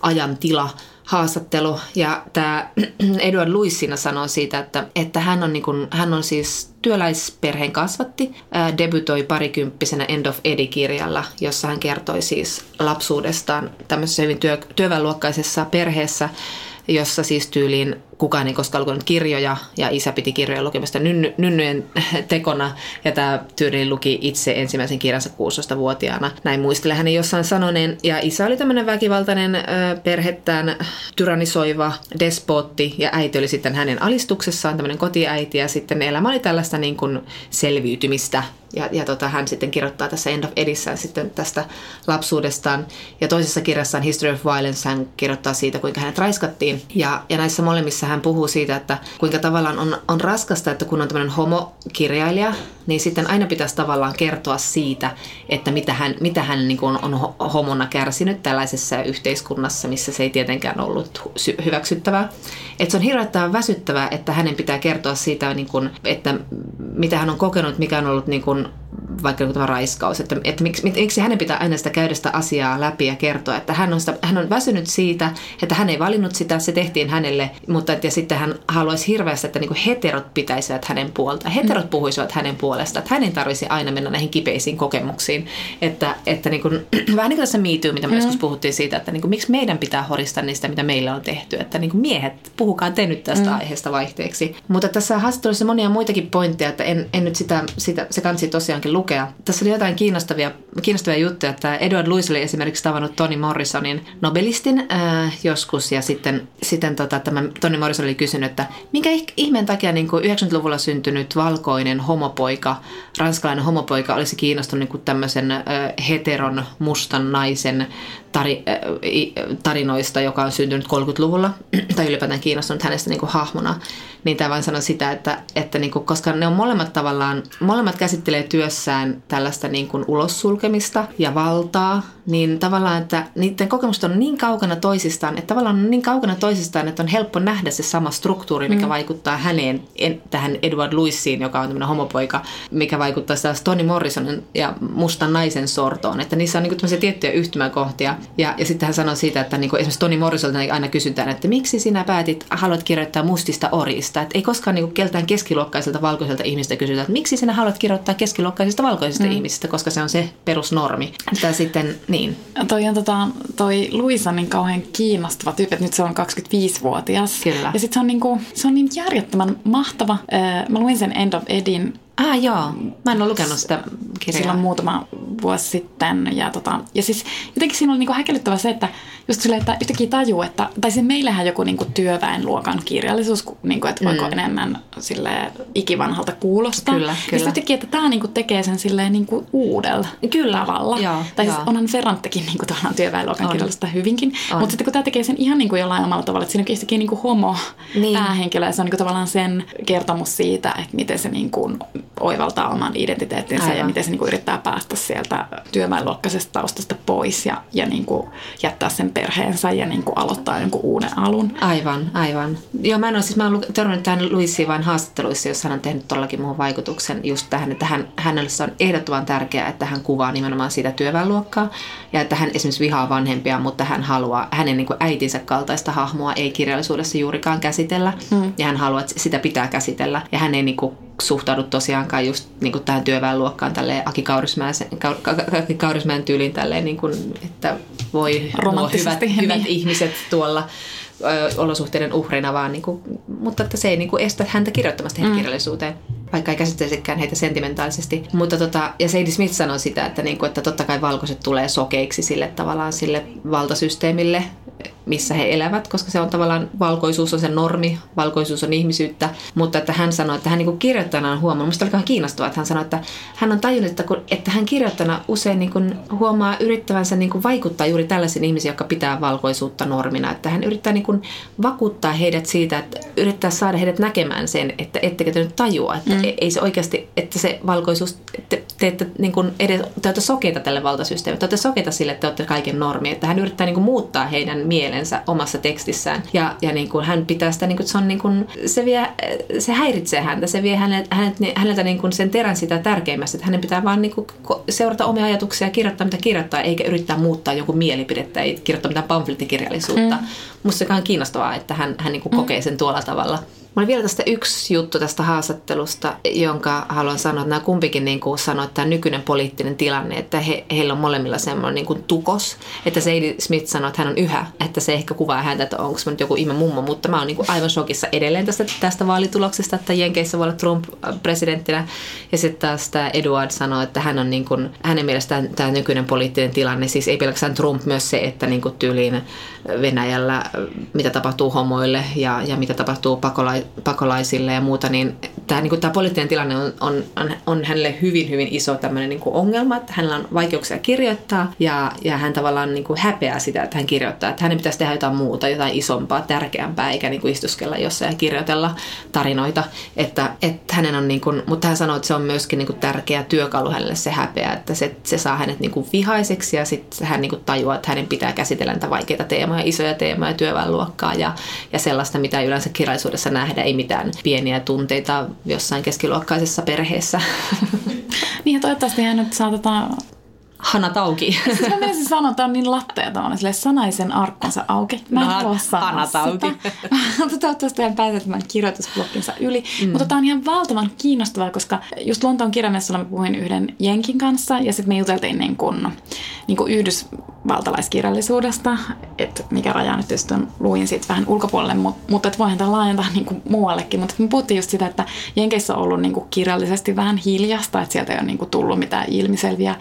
ajan tila haastattelu. Ja tämä Edward Lewis siinä sanoo siitä, että, että hän, on niin kuin, hän on siis työläisperheen kasvatti, ää, debytoi parikymppisenä End of Eddie-kirjalla, jossa hän kertoi siis lapsuudestaan tämmöisessä hyvin työ, työväenluokkaisessa perheessä, jossa siis tyyliin kukaan ei koskaan lukenut kirjoja ja isä piti kirjoja lukemasta nynny, nynnyjen tekona ja tämä tyyli luki itse ensimmäisen kirjansa 16-vuotiaana. Näin muistelee hänen jossain sanoneen. Ja isä oli tämmöinen väkivaltainen ö, perhettään tyrannisoiva despootti ja äiti oli sitten hänen alistuksessaan tämmöinen kotiäiti ja sitten elämä oli tällaista niin kuin selviytymistä ja, ja tota, hän sitten kirjoittaa tässä End of Edissä sitten tästä lapsuudestaan. Ja toisessa kirjassaan History of Violence hän kirjoittaa siitä, kuinka hänet raiskattiin. Ja, ja näissä molemmissa hän puhuu siitä, että kuinka tavallaan on, on raskasta, että kun on tämmöinen homokirjailija, niin sitten aina pitäisi tavallaan kertoa siitä, että mitä hän, mitä hän niin kuin on homona kärsinyt tällaisessa yhteiskunnassa, missä se ei tietenkään ollut hyväksyttävää. Että se on hirveän väsyttävää, että hänen pitää kertoa siitä, niin kuin, että mitä hän on kokenut, mikä on ollut niin kuin vaikka tämä raiskaus, että, että miksi, miksi hänen pitää aina sitä käydä sitä asiaa läpi ja kertoa, että hän on, sitä, hän on väsynyt siitä, että hän ei valinnut sitä, se tehtiin hänelle, mutta että, ja sitten hän haluaisi hirveästi, että niin kuin heterot pitäisivät hänen puolta, heterot mm. puhuisivat hänen puolesta, että hänen tarvitsisi aina mennä näihin kipeisiin kokemuksiin, että, että niin kuin, vähän niin kuin tässä miityy, mitä me mm. joskus puhuttiin siitä, että niin kuin, miksi meidän pitää horistaa niistä, mitä meillä on tehty, että niin kuin miehet, puhukaa te nyt tästä mm. aiheesta vaihteeksi. Mutta tässä haastattelussa monia muitakin pointteja, että en, en nyt sitä, sitä se kansi tosiaankin lukea. Tässä oli jotain kiinnostavia, kiinnostavia juttuja, että Edward Lewis oli esimerkiksi tavannut Toni Morrisonin Nobelistin ää, joskus ja sitten, sitten tota, tämä Toni Morrison oli kysynyt, että minkä ihmeen takia niin kuin 90-luvulla syntynyt valkoinen homopoika, ranskalainen homopoika olisi kiinnostunut niin kuin tämmöisen ää, heteron mustan naisen tari, äh, tarinoista, joka on syntynyt 30-luvulla, tai ylipäätään kiinnostunut hänestä niin kuin hahmona, niin tämä vain sanoo sitä, että, että niin kuin, koska ne on molemmat tavallaan, molemmat käsittelee työssään tällaista niin kuin ulossulkemista ja valtaa, niin tavallaan, että niiden kokemukset on niin kaukana toisistaan, että tavallaan on niin kaukana toisistaan, että on helppo nähdä se sama struktuuri, mikä mm. vaikuttaa häneen, en, tähän Edward Louisiin, joka on tämmöinen homopoika, mikä vaikuttaa taas Toni Morrisonin ja mustan naisen sortoon, että niissä on niin kuin tiettyjä yhtymäkohtia. Ja, ja sitten hän sanoi siitä, että niin kuin esimerkiksi Toni Morrisolta aina kysytään, että miksi sinä päätit, haluat kirjoittaa mustista orista, että ei koskaan niin kuin keltään keskiluokkaiselta valkoiselta ihmistä kysytä, että miksi sinä haluat kirjoittaa keskiluokkaisista valkoisista mm. ihmisistä, koska se on se perusnormi. Että sitten niin. Toi on tota, toi Luisa niin kauhean kiinnostava tyyppi, että nyt se on 25-vuotias. Kyllä. Ja sitten se on, niinku, se on niin järjettömän mahtava. Mä luin sen End of Edin Ah joo, mä en ole lukenut sitä kirjaa. Silloin muutama vuosi sitten. Ja, tota, ja siis jotenkin siinä oli niinku häkellyttävä se, että just silleen, että yhtäkkiä tajuu, että, tai siis meillähän joku niinku työväenluokan kirjallisuus, niinku, että voiko mm. enemmän sille ikivanhalta kuulostaa. Kyllä, ja kyllä. yhtäkkiä, että tämä niinku tekee sen silleen niinku uudella Kyllä, tavalla. joo, tai joo. siis onhan Ferrantekin niinku tavallaan työväenluokan On. kirjallisuutta hyvinkin. On. Mutta sitten kun tämä tekee sen ihan niinku jollain omalla tavalla, että siinä onkin yhtäkkiä niinku homo Niin. päähenkilö, ja se on niinku tavallaan sen kertomus siitä, että miten se niinku oivaltaa oman identiteettinsä Aivan. ja miten se niinku yrittää päästä sieltä työväenluokkaisesta taustasta pois ja, ja niinku jättää sen perheensä ja niinku aloittaa jonkun uuden alun. Aivan, aivan. Joo, mä en ole, siis mä oon törmännyt tähän Luisiin vain haastatteluissa, jossa hän on tehnyt todellakin muuhun vaikutuksen just tähän, että hän, hänelle se on ehdottoman tärkeää, että hän kuvaa nimenomaan sitä työväenluokkaa ja että hän esimerkiksi vihaa vanhempia, mutta hän haluaa hänen niin kuin äitinsä kaltaista hahmoa ei kirjallisuudessa juurikaan käsitellä mm. ja hän haluaa, että sitä pitää käsitellä ja hän ei niin kuin suhtaudu tosiaankaan just niin kuin tähän työväenluokkaan tälleen Aki Kaurismäen, Ka- Ka- Aki Kaurismäen tyyliin tälleen, niin kuin, että voi nuo hyvät, Romanttisesti, hyvät niin. ihmiset tuolla olosuhteiden uhrina, vaan niin kuin, mutta että se ei niin kuin estä häntä kirjoittamasta mm. kirjallisuuteen, vaikka ei käsittelisikään heitä sentimentaalisesti. Mutta tota, ja Sadie Smith sanoi sitä, että, niin kuin, että totta kai valkoiset tulee sokeiksi sille tavallaan sille valtasysteemille, missä he elävät, koska se on tavallaan, valkoisuus on se normi, valkoisuus on ihmisyyttä, mutta että hän sanoi, että hän niin kirjoittajana on huomannut, minusta oli kauhean kiinnostavaa, että hän sanoi, että hän on tajunnut, että, kun, että hän kirjoittajana usein niin kuin huomaa yrittävänsä niin kuin vaikuttaa juuri tällaisiin ihmisiin, jotka pitää valkoisuutta normina, että hän yrittää niin kuin vakuuttaa heidät siitä, että yrittää saada heidät näkemään sen, että ettekö te nyt tajua, että mm. ei se oikeasti, että se valkoisuus, te, te ette niin kuin edes, te olette sokeita tälle valtasysteemille, te olette sokeita sille, että te olette kaiken normi, että hän yrittää niin kuin muuttaa heidän mielensä omassa tekstissään ja, ja niin kuin hän pitää sitä, niin kuin, se, on niin kuin, se, vie, se häiritsee häntä, se vie hänet, hänet, häneltä niin kuin sen terän sitä tärkeimmästä, että hänen pitää vaan niin kuin seurata omia ajatuksia ja kirjoittaa mitä kirjoittaa, eikä yrittää muuttaa joku mielipidettä, ei kirjoittaa mitään pamflettikirjallisuutta. Mm. Musta se on kiinnostavaa, että hän, hän niin kuin mm. kokee sen tuolla tavalla. Oli vielä tästä yksi juttu tästä haastattelusta, jonka haluan sanoa, että nämä kumpikin niin kuin sanoi, että tämä nykyinen poliittinen tilanne, että he, heillä on molemmilla semmoinen niin kuin tukos, että Sadie Smith sanoi, että hän on yhä, että se ehkä kuvaa häntä, että onko se nyt joku ihme mummo, mutta mä oon niin kuin aivan shokissa edelleen tästä, tästä vaalituloksesta, että Jenkeissä voi olla Trump presidenttinä, ja sitten taas tämä Edward sanoi, että hän on niin kuin, hänen mielestään tämä nykyinen poliittinen tilanne, siis ei pelkästään Trump, myös se, että niin kuin tyyliin Venäjällä, mitä tapahtuu homoille ja, ja mitä tapahtuu pakola- pakolaisille ja muuta, niin tämä, niin kuin, tämä poliittinen tilanne on, on, on, hänelle hyvin, hyvin iso tämmöinen niin kuin ongelma, että hänellä on vaikeuksia kirjoittaa ja, ja hän tavallaan niin kuin häpeää sitä, että hän kirjoittaa, että hänen pitäisi tehdä jotain muuta, jotain isompaa, tärkeämpää, eikä niin kuin istuskella jossain ja kirjoitella tarinoita, että, että hänen on niin kuin, mutta hän sanoi, että se on myöskin niin kuin tärkeä työkalu hänelle se häpeä, että se, se saa hänet niin kuin vihaiseksi ja sitten hän niin kuin tajuaa, että hänen pitää käsitellä näitä vaikeita teemoja, isoja teemoja, työväenluokkaa ja, ja sellaista, mitä ei yleensä kirjallisuudessa nähdä, ei mitään pieniä tunteita jossain keskiluokkaisessa perheessä. Niin ja toivottavasti hän nyt saa tota... Hana Tauki. Siis mä menisin sanoa, että on niin lattea tavallaan sille sanaisen arkkonsa auki. Mä en No, halua sanoa Hana Tauki. sitä. Mutta toivottavasti hän pääsee tämän kirjoitusblokkinsa yli. Mm. Mutta tämä on ihan valtavan kiinnostavaa, koska just Lontoon kirjamessuilla mä puhuin yhden Jenkin kanssa ja sitten me juteltiin niin kuin, niin kuin yhdysvaltalaiskirjallisuudesta, että mikä raja nyt just on, luin siitä vähän ulkopuolelle, mutta, mutta että voihan tämä laajentaa niin kuin muuallekin. Mutta me puhuttiin just sitä, että Jenkeissä on ollut niin kuin kirjallisesti vähän hiljasta, että sieltä ei ole niin kuin tullut mitään ilmiselviä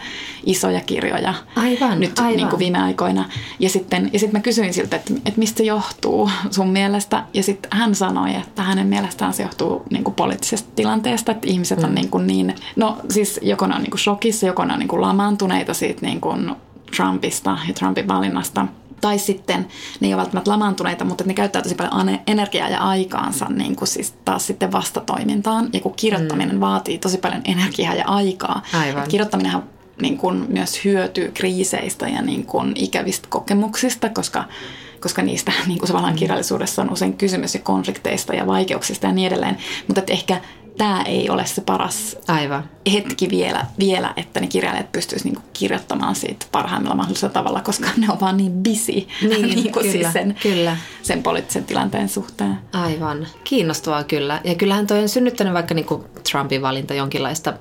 isoja kirjoja Aivan, nyt aivan. Niin kuin viime aikoina. Ja sitten ja sitten mä kysyin siltä, että, että mistä se johtuu sun mielestä. Ja sitten hän sanoi, että hänen mielestään se johtuu niin kuin poliittisesta tilanteesta, että ihmiset on niin, kuin niin no siis joko ne on niin kuin shokissa, joko ne on niin kuin lamaantuneita siitä niin kuin Trumpista ja Trumpin valinnasta. Tai sitten ne ei ole välttämättä lamaantuneita, mutta ne käyttää tosi paljon energiaa ja aikaansa niin kuin siis taas sitten vastatoimintaan. Ja kun kirjoittaminen mm. vaatii tosi paljon energiaa ja aikaa. Aivan. Kirjoittaminenhan niin kuin myös hyötyy kriiseistä ja niin kuin ikävistä kokemuksista, koska, koska niistä niin kuin tavallaan kirjallisuudessa on usein kysymys ja konflikteista ja vaikeuksista ja niin edelleen. Mutta että ehkä tämä ei ole se paras Aivan. hetki vielä, vielä että ne kirjailijat pystyisivät niinku kirjoittamaan siitä parhaimmalla mahdollisella tavalla, koska ne on vaan niin busy Niin, niinku kyllä, siis sen, kyllä. sen poliittisen tilanteen suhteen. Aivan. Kiinnostavaa kyllä. Ja kyllähän toi on synnyttänyt vaikka niin kuin Trumpin valinta jonkinlaista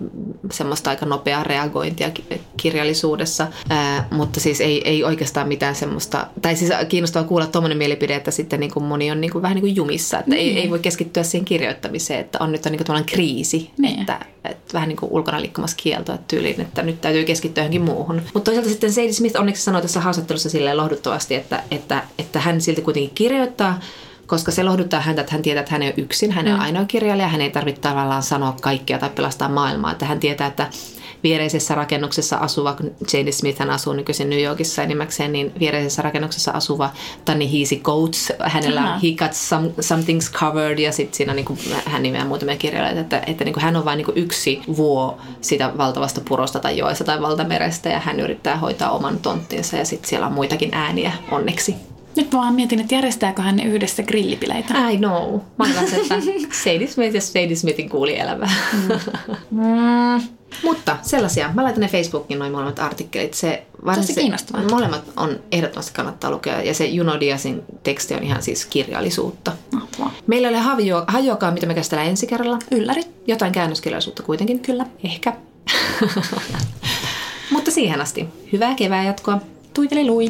semmoista aika nopeaa reagointia kirjallisuudessa, ää, mutta siis ei, ei oikeastaan mitään semmoista, tai siis kiinnostavaa kuulla tuommoinen mielipide, että sitten niin kuin moni on niin kuin, vähän niin kuin jumissa, että niin. ei, ei voi keskittyä siihen kirjoittamiseen, että on nyt on niin kuin kriisi, niin. että, että vähän niin kuin ulkona liikkumassa kieltoa tyyliin, että nyt täytyy keskittyä johonkin muuhun. Mutta toisaalta sitten Sadie Smith onneksi sanoi tässä haastattelussa silleen lohduttavasti, että, että, että hän silti kuitenkin kirjoittaa, koska se lohduttaa häntä, että hän tietää, että hän ei ole yksin, hän on mm. ainoa kirjailija, hän ei tarvitse tavallaan sanoa kaikkea tai pelastaa maailmaa, että hän tietää, että viereisessä rakennuksessa asuva, Jane Smith hän asuu nykyisin New Yorkissa enimmäkseen, niin viereisessä rakennuksessa asuva Tanni Heasy Coates, hänellä on He Got some, Something's Covered ja sitten siinä niin kuin, hän nimeää muutamia kirjailijoita, että, että niin kuin hän on vain niin kuin yksi vuo sitä valtavasta purosta tai joessa tai valtamerestä ja hän yrittää hoitaa oman tonttinsa ja sitten siellä on muitakin ääniä onneksi. Nyt vaan mietin, että järjestääkö hän yhdessä grillipileitä. I know. Mä olen että Sadie Smith ja Sadie Smithin kuuli elämää. Mm. mm. Mutta sellaisia. Mä laitan ne Facebookin noin molemmat artikkelit. Se, se, se kiinnostavaa. Molemmat on ehdottomasti kannattaa lukea. Ja se Juno Diasin teksti on ihan siis kirjallisuutta. Oh, Meillä ei ole hajoakaan, mitä me käsitellään ensi kerralla. Ylläri. Jotain käännöskirjallisuutta kuitenkin. Kyllä. Ehkä. Mutta siihen asti. Hyvää kevää jatkoa. Tuiteli lui.